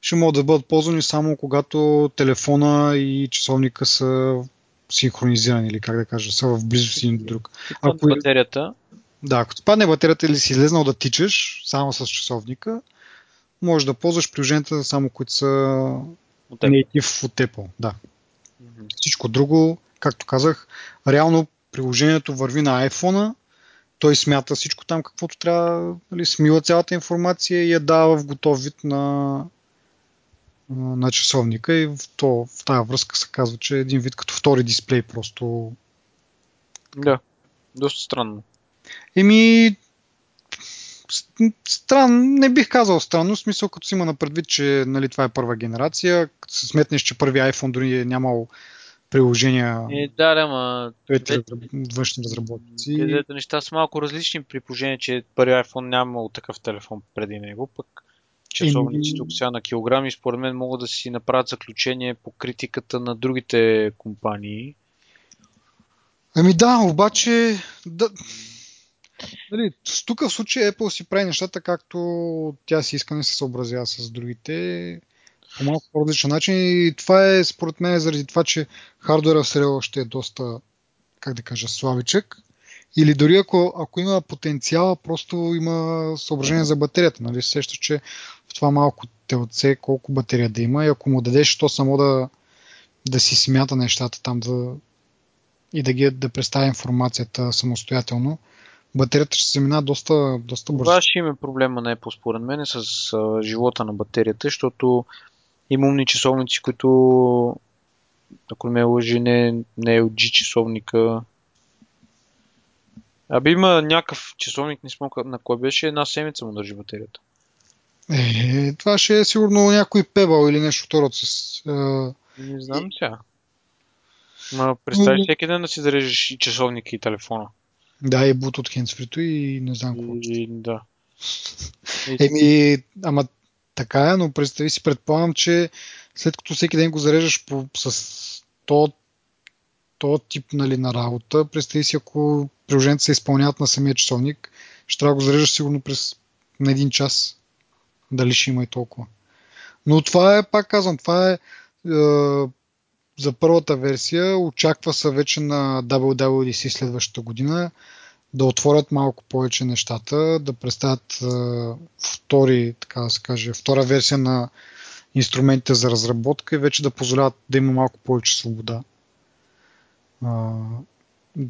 ще могат да бъдат ползвани само когато телефона и часовника са синхронизирани или как да кажа, са в близост един до друг. Ако батерията. Да, ако спадне батерията или си излезнал да тичаш само с часовника, можеш да ползваш приложенията само които са native от Apple. Да. Mm-hmm. Всичко друго, както казах, реално приложението върви на iPhone, той смята всичко там, каквото трябва, нали, смила цялата информация и я дава в готов вид на, на часовника и в, то, в тази връзка се казва, че е един вид като втори дисплей просто. Да, доста странно. Еми, странно, не бих казал странно, в смисъл като си има на предвид, че нали, това е първа генерация, като се сметнеш, че първи iPhone дори е нямал приложения. Е, да, да, ма... Двете външни разработчици. Където неща са малко различни при положение, че първи iPhone нямал такъв телефон преди него, пък часовници тук сега на килограми, според мен могат да си направят заключение по критиката на другите компании. Ами да, обаче да, Дали, тук в случая Apple си прави нещата както тя си иска, не се съобразява с другите по малко по-различен начин и това е според мен заради това, че хардуера все още е доста, как да кажа, слабичък. Или дори ако, ако има потенциал, просто има съображение за батерията. Нали? Сеща, че в това малко телце колко батерия да има и ако му дадеш то само да, да си смята нещата там да, и да, ги, да представя информацията самостоятелно, батерията ще се мина доста, доста бързо. Това ще има проблема на Apple според мен с а, живота на батерията, защото има умни часовници, които ако не ме лъжи, не, не е LG часовника. Аби има някакъв часовник, не смога на кой беше, една седмица му държи батерията. Е, това ще е сигурно някой пебал или нещо второ с... Е... Не знам сега. Ма представи Но... всеки ден да си зарежеш и часовника и телефона. Да, и Bluetooth handsfree и не знам какво. И, да. Еми, ама така е, но представи си, предполагам, че след като всеки ден го зареждаш по, с то, то тип нали, на работа, представи си, ако приложенията се изпълняват на самия часовник, ще трябва да го зареждаш сигурно през на един час. Дали ще има и толкова. Но това е, пак казвам, това е, е за първата версия. Очаква се вече на WWDC следващата година да отворят малко повече нещата, да представят втори, така да се каже, втора версия на инструментите за разработка и вече да позволяват да има малко повече свобода.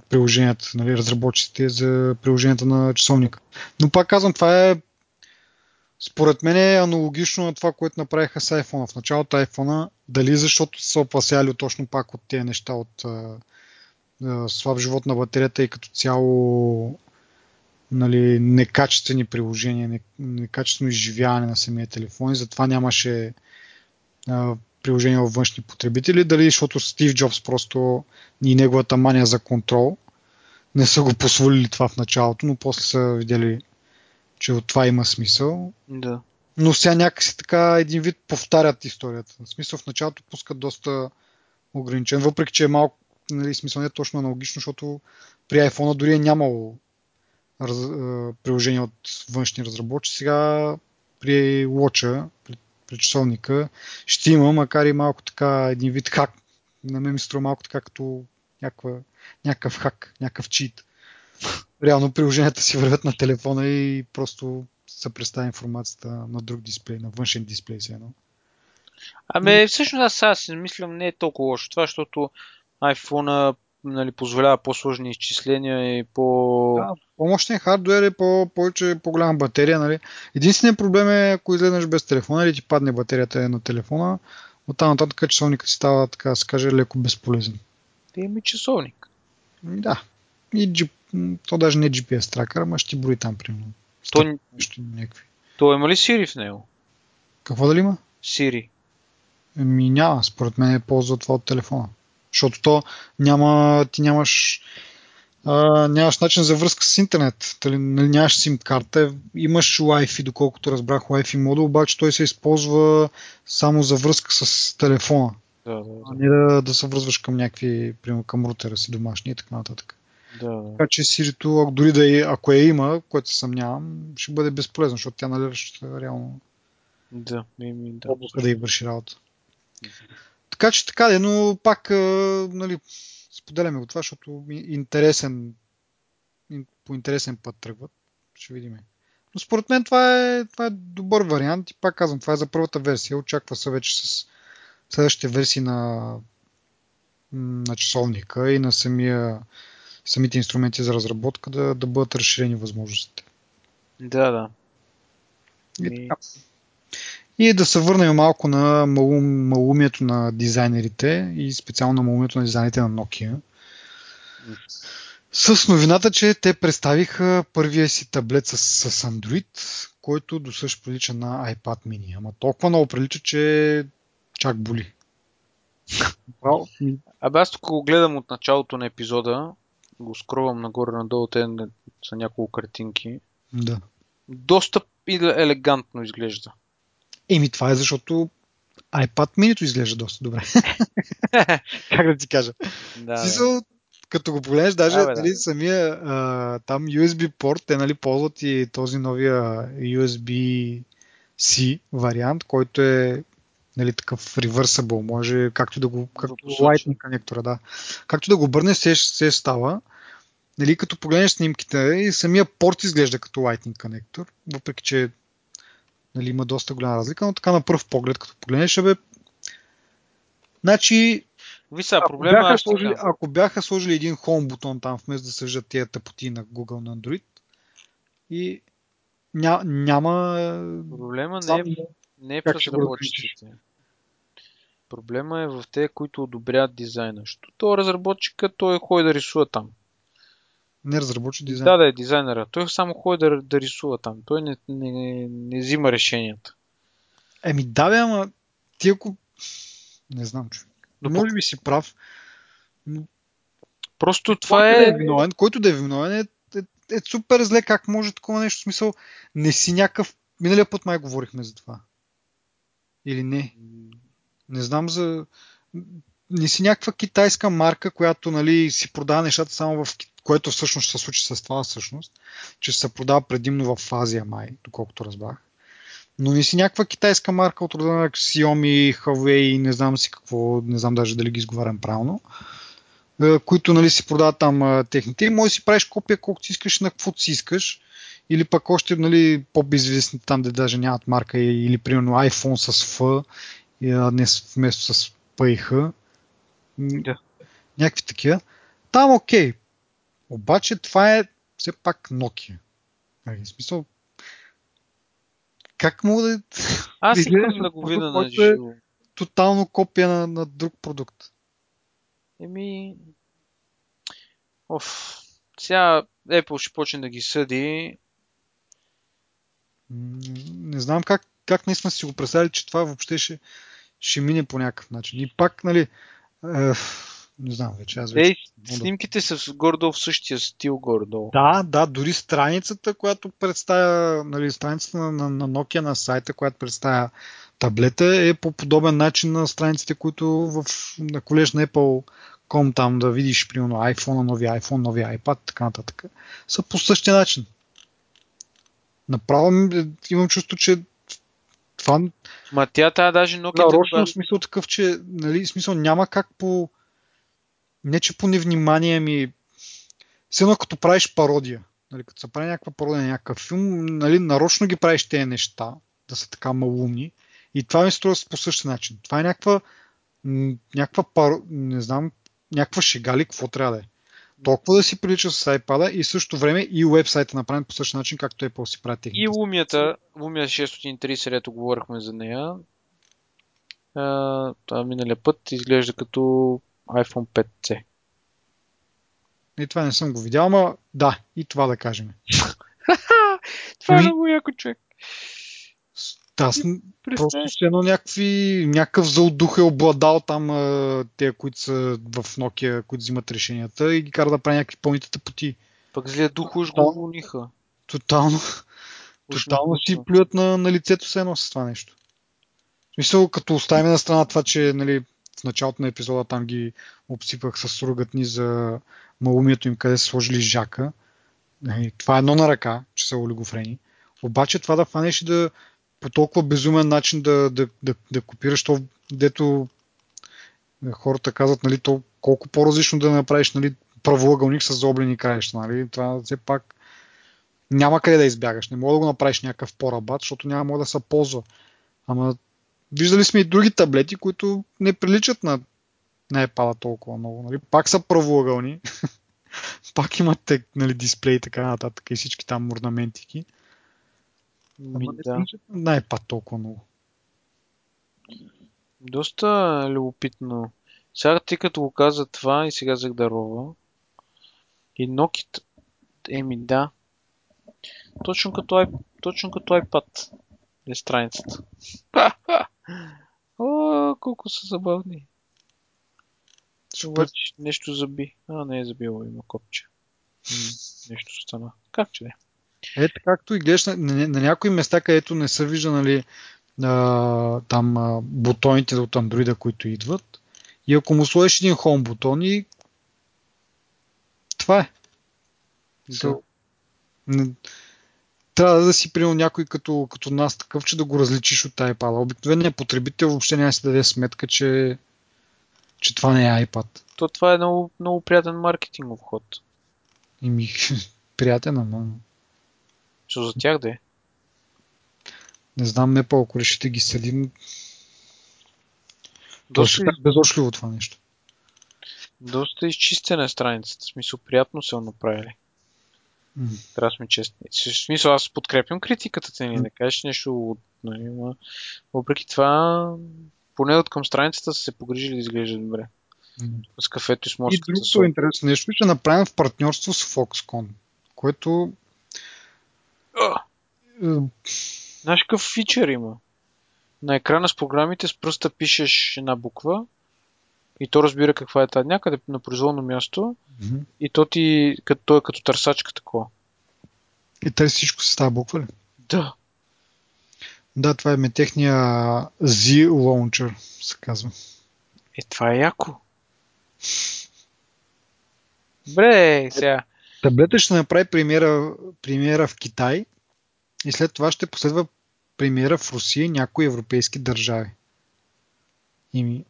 приложенията, нали, разработчиците за приложенията на часовника. Но пак казвам, това е според мен е аналогично на това, което направиха с iPhone. В началото iPhone, дали защото са опасяли точно пак от тези неща, от слаб живот на батерията и като цяло нали, некачествени приложения, некачествено изживяване на самия телефон и затова нямаше а, приложения във външни потребители. Дали защото Стив Джобс просто и неговата мания за контрол не са го позволили това в началото, но после са видели, че от това има смисъл. Да. Но сега някакси така един вид повтарят историята. В смисъл в началото пускат доста ограничен, въпреки че е малко нали, смисъл не е точно аналогично, защото при iPhone дори е нямало раз, приложение от външни разработчици. Сега при лоча, при, при часовника, ще има, макар и малко така, един вид хак. На мен ми струва малко така като някаква, някакъв хак, някакъв чит. Реално приложенията си вървят на телефона и просто се представя информацията на друг дисплей, на външен дисплей си едно. Ами, всъщност аз сега си мислям, не е толкова лошо това, защото iPhone нали, позволява по-сложни изчисления и по... Да, по-мощен хардвер е по- повече по-голяма батерия. Нали. Единственият проблем е, ако излезеш без телефона или ти падне батерията на телефона, от там нататък часовникът си става, така да се каже, леко безполезен. Ти има часовник. Да. И G... то даже не GPS тракър, ама ще брои там, примерно. То, Нещо някакви. то има ли Siri в него? Какво дали има? Siri. Ми няма, според мен е ползва това от телефона. Защото то няма, ти нямаш, а, нямаш начин за връзка с интернет. Тали, нали, нямаш сим карта, имаш Wi-Fi, доколкото разбрах Wi-Fi модул, обаче той се използва само за връзка с телефона. Да, да, А да. не да, да се връзваш към някакви, примерно към рутера си домашни и така нататък. Да. Така че Siri, дори да е, ако я има, което се съмнявам, ще бъде безполезно, защото тя нали ще реално Да, ми, да. да й върши работа. Така че така е, но пак нали, споделяме го това, защото ми- интересен, ин- по интересен път тръгват. Ще видим. Но според мен това е, това е добър вариант и пак казвам, това е за първата версия. Очаква се вече с следващите версии на, на часовника и на самия, самите инструменти за разработка да, да бъдат разширени възможностите. Да, да. И, така. и да се върнем малко на малум, малумието на дизайнерите и специално на малумието на дизайнерите на Nokia. С новината, че те представиха първия си таблет с, с Android, който до също прилича на iPad mini. Ама толкова много прилича, че чак боли. Абе аз тук го гледам от началото на епизода, го скровам нагоре-надолу, те са няколко картинки. да. Доста елегантно изглежда. Еми това е защото iPad mini изглежда доста добре. как да ти кажа? Да, да. Смисъл, като го погледнеш, даже Да, бе, да. нали, самия а, там USB порт, те нали, ползват и този новия USB-C вариант, който е нали, такъв reversible, може както да го, както. Lightning конектора, да. Както да го обърнеш, се, се става. Нали, като погледнеш снимките и самия порт изглежда като Lightning конектор, въпреки че нали, има доста голяма разлика, но така на пръв поглед, като погледнеш, бе, значи Ви сега, ако проблема бяха, ще сложили, ако бяха сложили един home бутон там, вместо да съждат тия тъпоти на Google на Android, и ня, няма... Проблема не е, не е го разработчиците. Проблема е в те, които одобряват дизайна. Защото той разработчика, той ходи да рисува там. Не разработчи дизайн. Да, да е дизайнера. Той само ходи да, да рисува там. Той не, не, не, не взима решенията. Еми да, бе, ама ти ако... Не знам, че. Но Може би си прав. Просто Това това е... е... виновен, който да е виновен е, е, е супер зле как може такова нещо. В смисъл, не си някакъв... Миналия път май говорихме за това. Или не? Не знам за... Не си някаква китайска марка, която нали, си продава нещата само в Ки- което всъщност ще се случи с това всъщност, че се продава предимно в Азия май, доколкото разбрах. Но не си някаква китайска марка от рода на Xiaomi, Huawei, не знам си какво, не знам даже дали ги изговарям правилно, които нали, си продават там техните. И може да си правиш копия колкото си искаш на каквото си искаш. Или пък още нали, по-безизвестни там, де даже нямат марка, или примерно iPhone с F, не вместо с P и H. М, Да. Някакви такива. Там окей. Обаче това е все пак Nokia. Нали, В смисъл, как мога да... Аз искам да го видя на е- живо. тотално копия на, на друг продукт. Еми... Оф. Сега Apple ще почне да ги съди. Не знам как, как наистина си го представили, че това въобще ще, ще мине по някакъв начин. И пак, нали, е, не знам вече, аз вече. Ей, снимките са в- горе-долу в същия стил горе-долу. Да, да, дори страницата, която представя, нали, страницата на, на, на Nokia на сайта, която представя таблета, е по подобен начин на страниците, които в, на колеж на Apple.com там да видиш, примерно, iPhone, новия iPhone, новия iPad, така нататък, са по същия начин. Направо ми- имам чувство, че това Ма тя тая даже Nokia... нарочно смисъл такъв, че нали, смисъл няма как по... Не, че по невнимание ми... Все едно като правиш пародия. Нали, като се прави някаква пародия на някакъв филм, нали, нарочно ги правиш тези неща, да са така малумни. И това ми струва по същия начин. Това е някаква, някаква пар... не знам, някаква шега ли, какво трябва да е. Толкова да си прилича с iPad и също време и уебсайта направен по същия начин, както Apple си прави техните. И Lumia, Lumia 630, където говорихме за нея, това миналия път изглежда като iPhone 5C. И това не съм го видял, ама да, и това да кажем. това е много яко човек. Аз просто с едно някакви, някакъв зъл дух е обладал там те, които са в Nokia, които взимат решенията и ги кара да прави някакви пълните тъпоти. Пък злия дух уж го униха. Тотално. Тотално си плюят на, на лицето се едно с това нещо. В смисъл, като оставим на страна това, че нали, в началото на епизода там ги обсипах с ругатни за малумието им, къде са сложили жака. Нали, това е едно на ръка, че са олигофрени. Обаче това да фанеш и да по толкова безумен начин да, да, да, да копираш то, дето хората казват, нали, то колко по-различно да направиш нали, правоъгълник с заоблени краища. Нали? Това все пак няма къде да избягаш. Не мога да го направиш някакъв по-рабат, защото няма мога да се ползва. Ама виждали сме и други таблети, които не приличат на, на ipad толкова много. Нали? Пак са правоъгълни. пак имате нали, дисплей и така нататък и всички там орнаментики. Ми, да. Не е пат толкова много. Доста любопитно. Сега ти като го каза това и сега Загдарова. И Nokia, еми да. Точно като, точно като iPad е страницата. О, колко са забавни. Обаче нещо заби. А, не е забило, има копче. нещо стана. Как че не? Ето както и гледаш на, на, на някои места, където не са вижда нали, а, там а, бутоните от Android, които идват. И ако му сложиш един Home бутон и това е. Да. Трябва да си принял някой като, като нас такъв, че да го различиш от iPad. Обикновеният потребител въобще няма да си даде сметка, че, че това не е iPad. То това е много, много приятен маркетингов ход. И ми, приятен, ама... Що за тях да е? Не знам, не по-ако решите ги съдим. Доста... Доста безошливо това нещо. Доста изчистена е страницата. В смисъл, приятно са направили. Mm. Трябва да сме честни. В смисъл, аз подкрепям критиката ти, mm. да кажеш нещо, нали, но въпреки това, поне от към страницата са се погрижили да изглежда добре. Mm. С кафето и с мозъката. И другото интересно нещо, че направим в партньорство с Foxconn, което Знаеш какъв фичър има? На екрана с програмите с пръста пишеш една буква и то разбира каква е тази някъде на произволно място mm-hmm. и то ти като, то е като търсачка такова. И търси всичко с тази буква ли? Да. Да, това е техния Z Launcher, се казва. Е, това е яко. Бре, сега. Таблета ще направи премиера, премиера в Китай и след това ще последва премиера в Русия и някои европейски държави. Ими...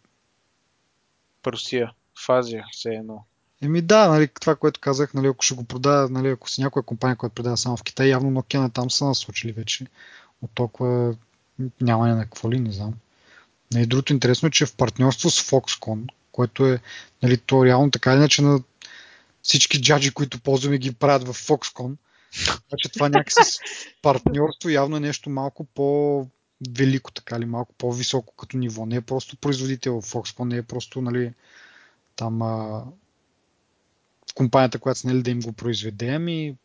Русия, в Азия, все едно. Еми да, нали, това, което казах, нали, ако ще го продава, нали, ако си някоя компания, която продава само в Китай, явно Nokia на там са насочили вече. От толкова няма на какво ли, не знам. Нали, другото интересно е, че в партньорство с Foxconn, което е, нали, то реално така иначе на всички джаджи, които ползваме, ги правят в Foxconn. Значи това някакси партньорство явно е нещо малко по велико, така ли, малко по-високо като ниво. Не е просто производител в Foxconn, не е просто, нали, там а, в компанията, която са нали, да им го произведе, ами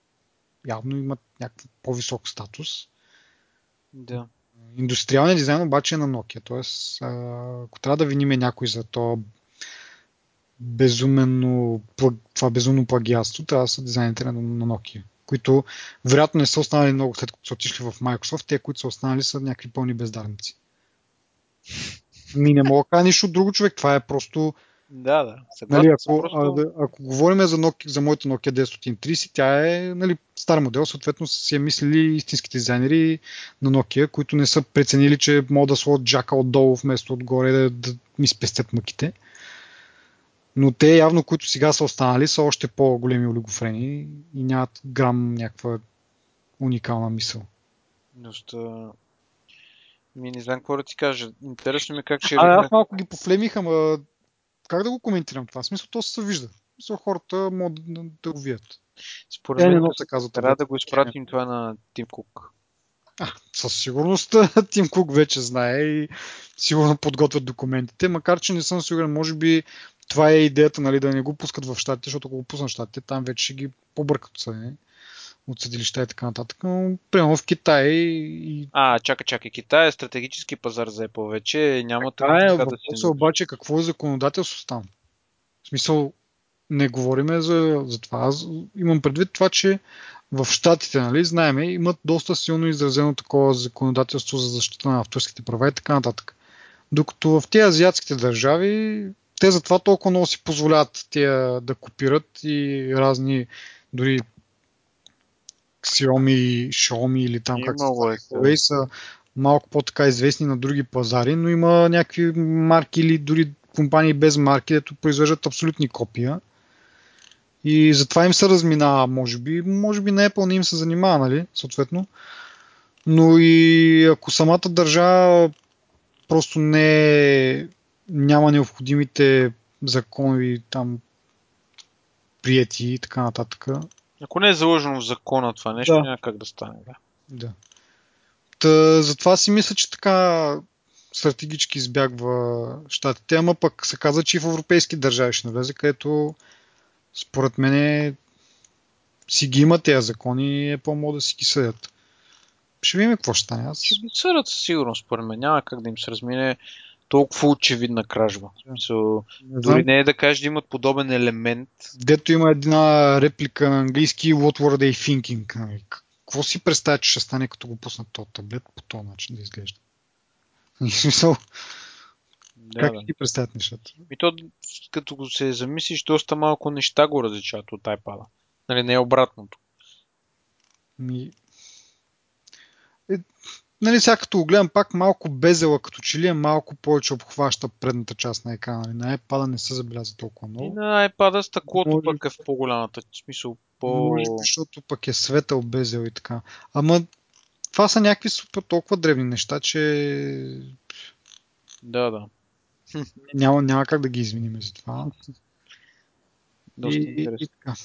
явно имат някакъв по-висок статус. Да. Индустриалният дизайн обаче е на Nokia. Тоест, ако трябва да виним някой за то безуменно, това безумно плагиатство, трябва да са дизайните на, на Nokia, които вероятно не са останали много след като са отишли в Microsoft. Те, които са останали, са някакви пълни бездарници. Ми не мога да кажа нищо друго човек. Това е просто Да, да. Нали, ако, просто... а, ако говорим за, Nokia, за моята Nokia 930, тя е нали, стар модел, съответно си е мислили истинските дизайнери на Nokia, които не са преценили, че могат да сложат джака отдолу вместо отгоре да, да ми спестят мъките. Но те явно, които сега са останали, са още по-големи олигофрени и нямат грам някаква уникална мисъл. Доста... Ми не знам какво да ти кажа. Интересно ми как ще... А, аз малко ги пофлемих, ама как да го коментирам това? В смисъл, то се вижда. Смисъл, хората могат да, да го видят. Според е, мен е, се казва трябва да го изпратим това на Тим Кук. А, със сигурност Тим Кук вече знае и сигурно подготвят документите, макар че не съм сигурен, може би това е идеята, нали, да не го пускат в щатите, защото ако го пуснат в щатите, там вече ще ги побъркат съдени от съдилища и така нататък. Но, примерно в Китай и... А, чакай, чакай. Китай е стратегически пазар за Apple вече. Няма така е, да се... обаче какво е законодателство там? В смисъл, не говориме за, за това. Аз имам предвид това, че в Штатите, нали, знаеме, имат доста силно изразено такова законодателство за защита на авторските права и така нататък. Докато в тези азиатските държави, те затова толкова много си позволяват тия да копират и разни дори Xiaomi, Xiaomi или там как се е, са малко по-така известни на други пазари, но има някакви марки или дори компании без марки, дето произвеждат абсолютни копия. И затова им се разминава, може би. Може би на Apple не им се занимава, нали, съответно. Но и ако самата държава просто не няма необходимите законови там прияти и така нататък. Ако не е заложено в закона това нещо, да. няма как да стане. Да. да. Та, затова си мисля, че така стратегически избягва щатите, ама пък се каза, че и в европейски държави ще навлезе, където според мен си ги има тези закони и е по-мога да си ги съдят. Ще видим какво ще стане. Аз... Ще ги съдят със сигурност, според мен. Няма как да им се размине толкова очевидна кражба. So, дори не е да кажеш да имат подобен елемент. Дето има една реплика на английски What were they thinking? Нали? Какво си представя, че ще стане като го пуснат този таблет по този начин да изглежда? В смисъл, да, как да. ти представят нещата? И то, като го се замислиш, доста малко неща го различават от iPad. Нали, не е обратното. Ми... Е, нали, сега като го гледам пак малко безела, като че ли е малко повече обхваща предната част на екрана. Нали, на iPad не се забеляза толкова много. И на iPad стъклото Може... пък е в по-голямата смисъл. По... Може, защото пък е светъл безел и така. Ама това са някакви супер толкова древни неща, че... Да, да. Няма, няма как да ги извиним за това. Доста и, интересно. И, така.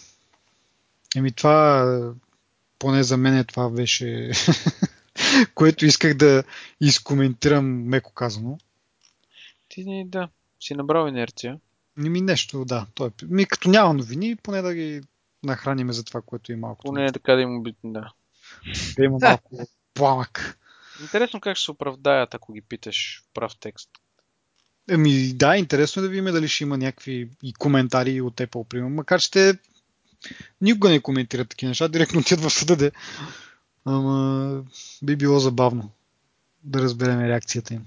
Еми това, поне за мен това беше което исках да изкоментирам, меко казано. Ти не, да, си набрал инерция. Не ми нещо, да. Той, е- ми като няма новини, поне да ги нахраниме за това, което е малко. Поне е така да има да. Да има малко пламък. Интересно как ще се оправдаят, ако ги питаш в прав текст. Еми да, интересно е да видим дали ще има някакви и коментари от Apple, примерно. Макар че те никога не коментират такива неща, директно отиват в съда, де. Ама би било забавно да разберем реакцията им.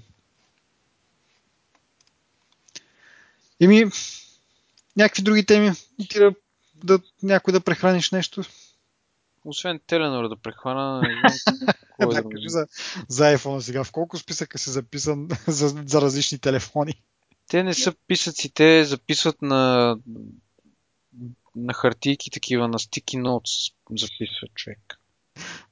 Еми, някакви други теми. Ти да, да, някой да прехраниш нещо. Освен Теленор да прехвана. да, кажи за, за iPhone сега. В колко списъка си записан за, за различни телефони? Те не са писъци, те записват на на хартийки такива, на sticky notes записва човек.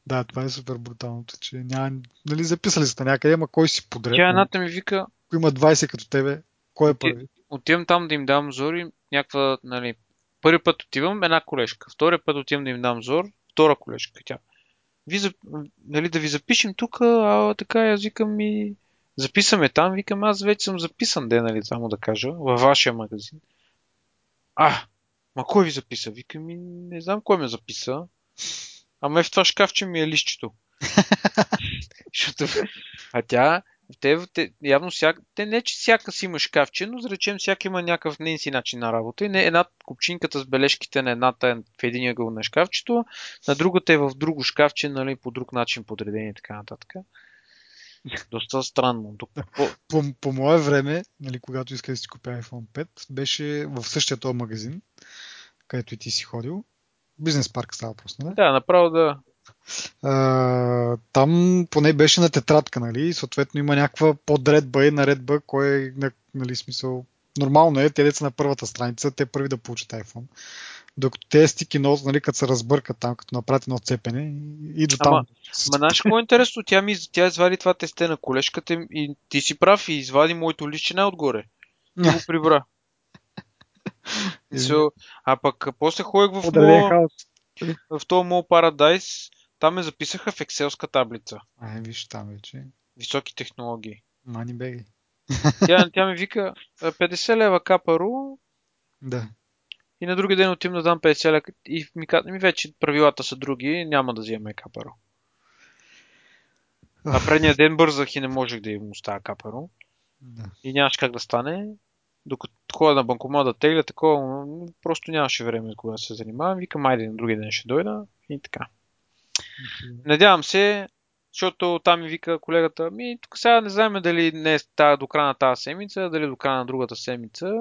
Да, това е супер бруталното, че няма, нали, записали сте някъде, ама кой си подред? Тя едната ми вика... Ако има 20 като тебе, кой е първи? Отивам там да им дам зор и някаква, нали, първи път отивам една колежка, втория път отивам да им дам зор, втора колежка. Тя, ви, нали, да ви запишем тук, а така аз викам и записаме там, викам аз вече съм записан, де, нали, само да кажа, във вашия магазин. А, ма кой ви записа? Викам и не знам кой ме записа. Ама е в това шкафче ми е лището. а тя, те, те, явно всяка, те не, че всяка си има шкафче, но да речем всяка има някакъв нейн си начин на работа. И не, една купчинката с бележките на едната е в един ъгъл на шкафчето, на другата е в друго шкафче, нали, по друг начин подредени и така нататък. Доста странно. Тук, по... По, по мое време, нали, когато исках да си купя iPhone 5, беше в същия този магазин, където и ти си ходил. Бизнес парк става просто, нали? Да, направо да. А, там поне беше на тетрадка, нали? Съответно има някаква подредба и наредба, кой е, нали, смисъл. Нормално е, те деца на първата страница, те първи да получат iPhone. Докато те стики нос, нали, като се разбъркат там, като направят едно цепене и до там. Ама, ма знаеш какво е интересно? Тя ми тя извади това тесте на колешката и ти си прав и извади моето лище най-отгоре. И го прибра. so, а пък после ходих в моя, в този моят Paradise, там ме записаха в екселска таблица. Ай, виж там вече. Високи технологии. Мани беги. Тя, тя ми вика 50 лева капару. Да. И на други ден отивам да дам 50 лева и ми казват, ми вече правилата са други, няма да вземем капаро. А предния ден бързах и не можех да им оставя капаро. Да. И нямаше как да стане. Докато ходя на банкомат да тегля, такова, просто нямаше време, кога се занимавам. Викам, айде на другия ден ще дойда и така. Надявам се, защото там ми вика колегата, ми тук сега не знаем дали не е тая, до края на тази седмица, дали до края на другата седмица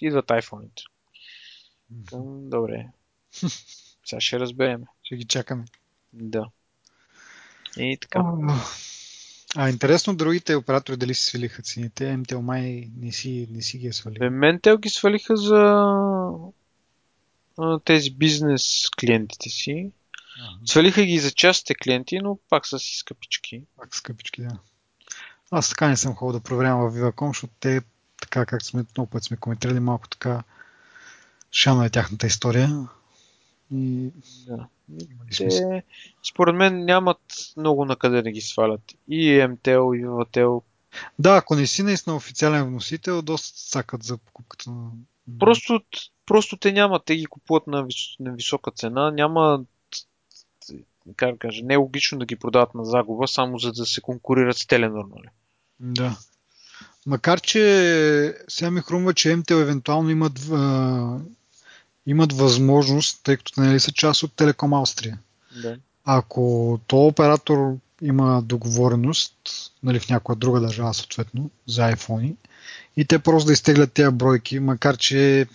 идват айфоните. Добре. Сега ще разберем. Ще ги чакаме. Да. И така. А, интересно другите оператори дали си свалиха цените. МТЛ май не си, не си ги е свалил. Ментел ги свалиха за тези бизнес клиентите си. Ага. Свалиха ги за частите клиенти, но пак са си скъпички. Пак скъпички, да. Аз така не съм ходил да проверявам в Viva.com, защото те, така както сме много път сме коментирали, малко така шано е тяхната история. И... Да. Те, според мен нямат много на къде да ги свалят. И MTL, и VTL. Да, ако не си наистина официален вносител, доста сакат за покупката на... Просто, просто те нямат, те ги купуват на, вис... на висока цена, няма как да кажа, не е логично да ги продават на загуба, само за да се конкурират с Теленор, нали? Да. Макар, че сега ми хрумва, че МТЛ евентуално имат, имат възможност, тъй като нали са част от Телеком Австрия. Да. Ако то оператор има договореност, нали, в някоя друга държава съответно, за iPhone, и те просто да изтеглят тези бройки, макар че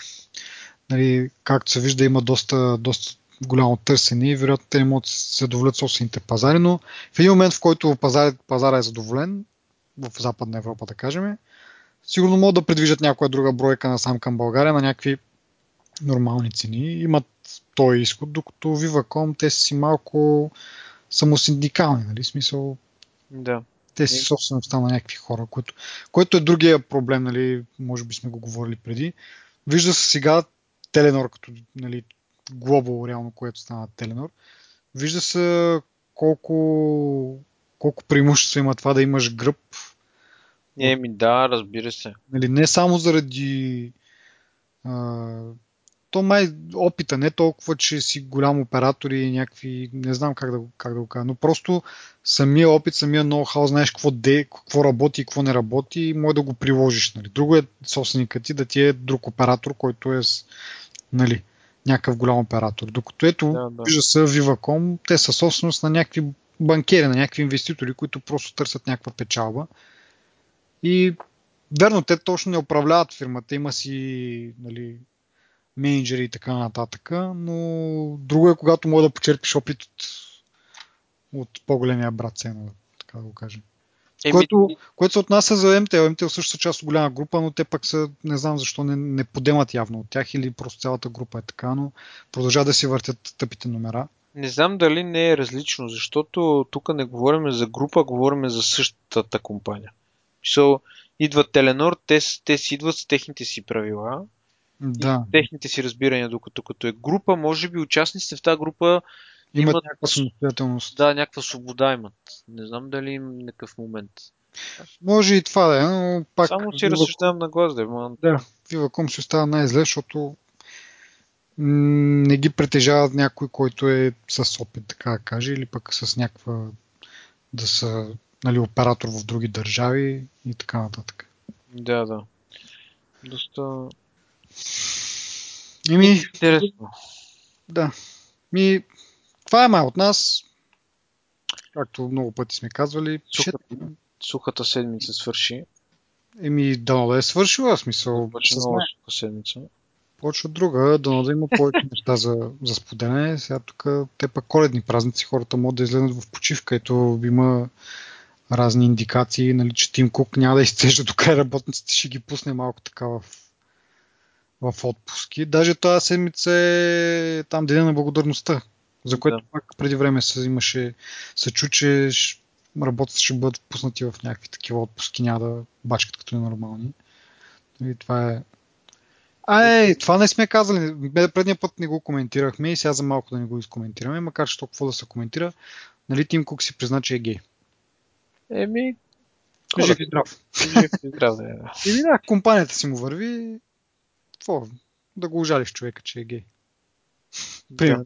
нали, както се вижда има доста, доста голямо търсене и вероятно те не могат да се задоволят собствените пазари, но в един момент, в който пазар, пазара е задоволен, в Западна Европа да кажем, сигурно могат да предвижат някоя друга бройка насам към България на някакви нормални цени. Имат този изход, докато Viva.com те си малко самосиндикални, нали? Смисъл, да. те си собствеността на някакви хора, което, което е другия проблем, нали? може би сме го говорили преди. Вижда се сега Теленор като нали, глобал, реално, което стана Теленор. Вижда се колко, колко преимущество има това да имаш гръб. Еми да, разбира се. Нали, не само заради а, то май опита, не толкова, че си голям оператор и някакви, не знам как да, как да го кажа, но просто самия опит, самия ноу-хау, знаеш какво, де, какво работи и какво не работи и може да го приложиш. Нали. Друго е собственикът ти да ти е друг оператор, който е нали, някакъв голям оператор. Докато ето, да, да. вижда се Viva.com, те са собственост на някакви банкери, на някакви инвеститори, които просто търсят някаква печалба. И верно, те точно не управляват фирмата, има си нали, менеджери и така нататък, но друго е когато може да почерпиш опит от, от по-големия брат цена, така да го кажем. Е, което, което се отнася за МТЛ. МТЛ също са част от голяма група, но те пък са, не знам защо не, не подемат явно от тях или просто цялата група е така, но продължават да си въртят тъпите номера. Не знам дали не е различно, защото тук не говорим за група, говорим за същата компания. So, идва Теленор, те, те си идват с техните си правила, да. техните си разбирания, докато като е група, може би участниците в тази група имат, имат някаква самостоятелност. Да, някаква свобода имат. Не знам дали им някакъв момент. Може и това да е, но пак... Само си разсъждавам на глас, да е. Да, Viva.com си остава най-зле, защото не ги притежава някой, който е с опит, така да каже, или пък с някаква да са нали, оператор в други държави и така нататък. Да, да. Доста Еми, интересно. Да. Ми, това е май от нас. Както много пъти сме казвали. Ще, сухата седмица свърши. Еми, дано да е свършила, смисъл. Почва нова суха седмица. Почва друга, дано да има повече неща за, за споделяне. Сега тук те пък коледни празници, хората могат да излезнат в почивка. Ето има разни индикации, нали, че Тим Кук няма да изцежда до край работниците, ще ги пусне малко така в, в отпуски. Даже тази седмица е там Деня на благодарността, за което Да. пак преди време се имаше, се чу, че работниците ще бъдат пуснати в някакви такива отпуски, няма да бачкат като ненормални. И това е а, е, това не сме казали. Предния път не го коментирахме и сега за малко да не го изкоментираме, макар че толкова да се коментира. Нали Тим Кук си призна, че е гей. Еми, Жив и здрав. жив и здрав да. Еми да, компанията си му върви. Какво? Да го ожалиш човека, че е гей. Примерно.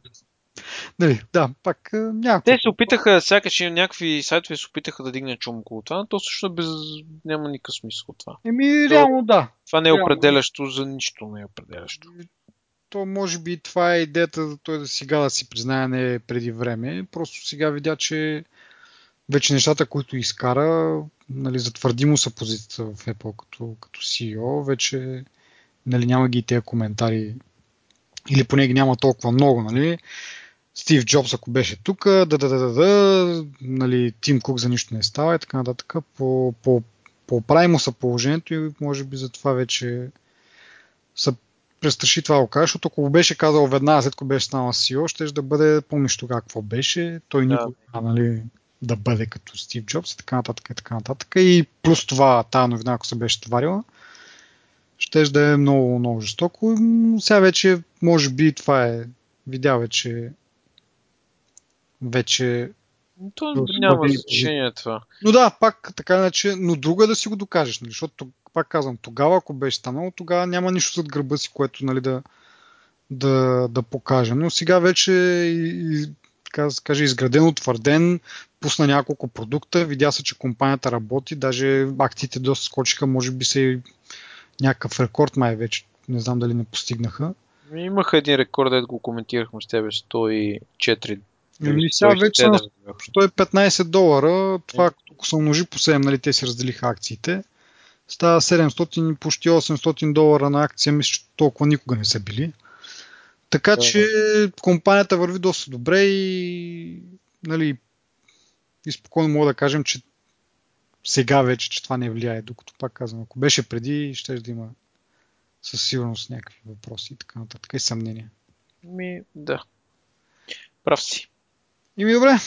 Нали, да, пак а, няма. Те се опитаха, сякаш и някакви сайтове се опитаха да дигнат шум около това, но то също е без... няма никакъв смисъл това. Еми, реално да. Това не е Реално. определящо за нищо, не е определящо. То може би това е идеята за той да сега да си признае не е преди време. Просто сега видя, че вече нещата, които изкара, нали, затвърди му са позицията в Apple като, като CEO, вече нали, няма ги тези коментари или поне ги няма толкова много, нали. Стив Джобс, ако беше тук, да, да, да, да, да, нали, Тим Кук за нищо не става и така нататък. По, по, поправи му са положението и може би затова вече са престраши това да го кажа, защото ако беше казал веднага след като беше станал CEO, ще да бъде, помниш тогава какво беше, той Да. никога нали, да бъде като Стив Джобс и така нататък и така нататък. И плюс това, тази новина, ако се беше товарила, ще да е много, много жестоко. М, Сега вече, може би, това е, видя вече, вече То Да, няма значение това. но да, пак така иначе, но друго е да си го докажеш, нали? защото пак казвам, тогава, ако беше станало, тогава няма нищо зад гърба си, което нали, да, да, да покажем. Но сега вече и, и, така да се каже, изграден, утвърден, пусна няколко продукта, видя се, че компанията работи, даже акциите доста скочиха, може би се и някакъв рекорд май вече, не знам дали не постигнаха. Имаха един рекорд, дето го коментирахме с тебе, 104. Ами сега вече на 107. 115 долара, това ако се умножи по 7, нали, те си разделиха акциите, става 700 и почти 800 долара на акция, мисля, че толкова никога не са били. Така Да. че компанията върви доста добре и, нали, и спокойно мога да кажем, че сега вече, че това не влияе, докато пак казвам, ако беше преди, ще да има със сигурност някакви въпроси и така нататък и съмнения. Ми, да. Прав си. И ми добре,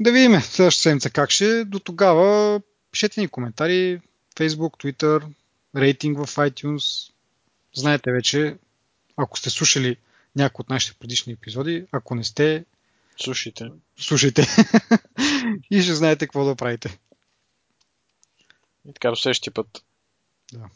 да видим следващата седмица как ще. е. До тогава пишете ни коментари, Facebook, Twitter, рейтинг в iTunes. Знаете вече, ако сте слушали някои от нашите предишни епизоди, ако не сте, Слушайте. слушайте и ще знаете какво да правите. И така до следващия път. Да.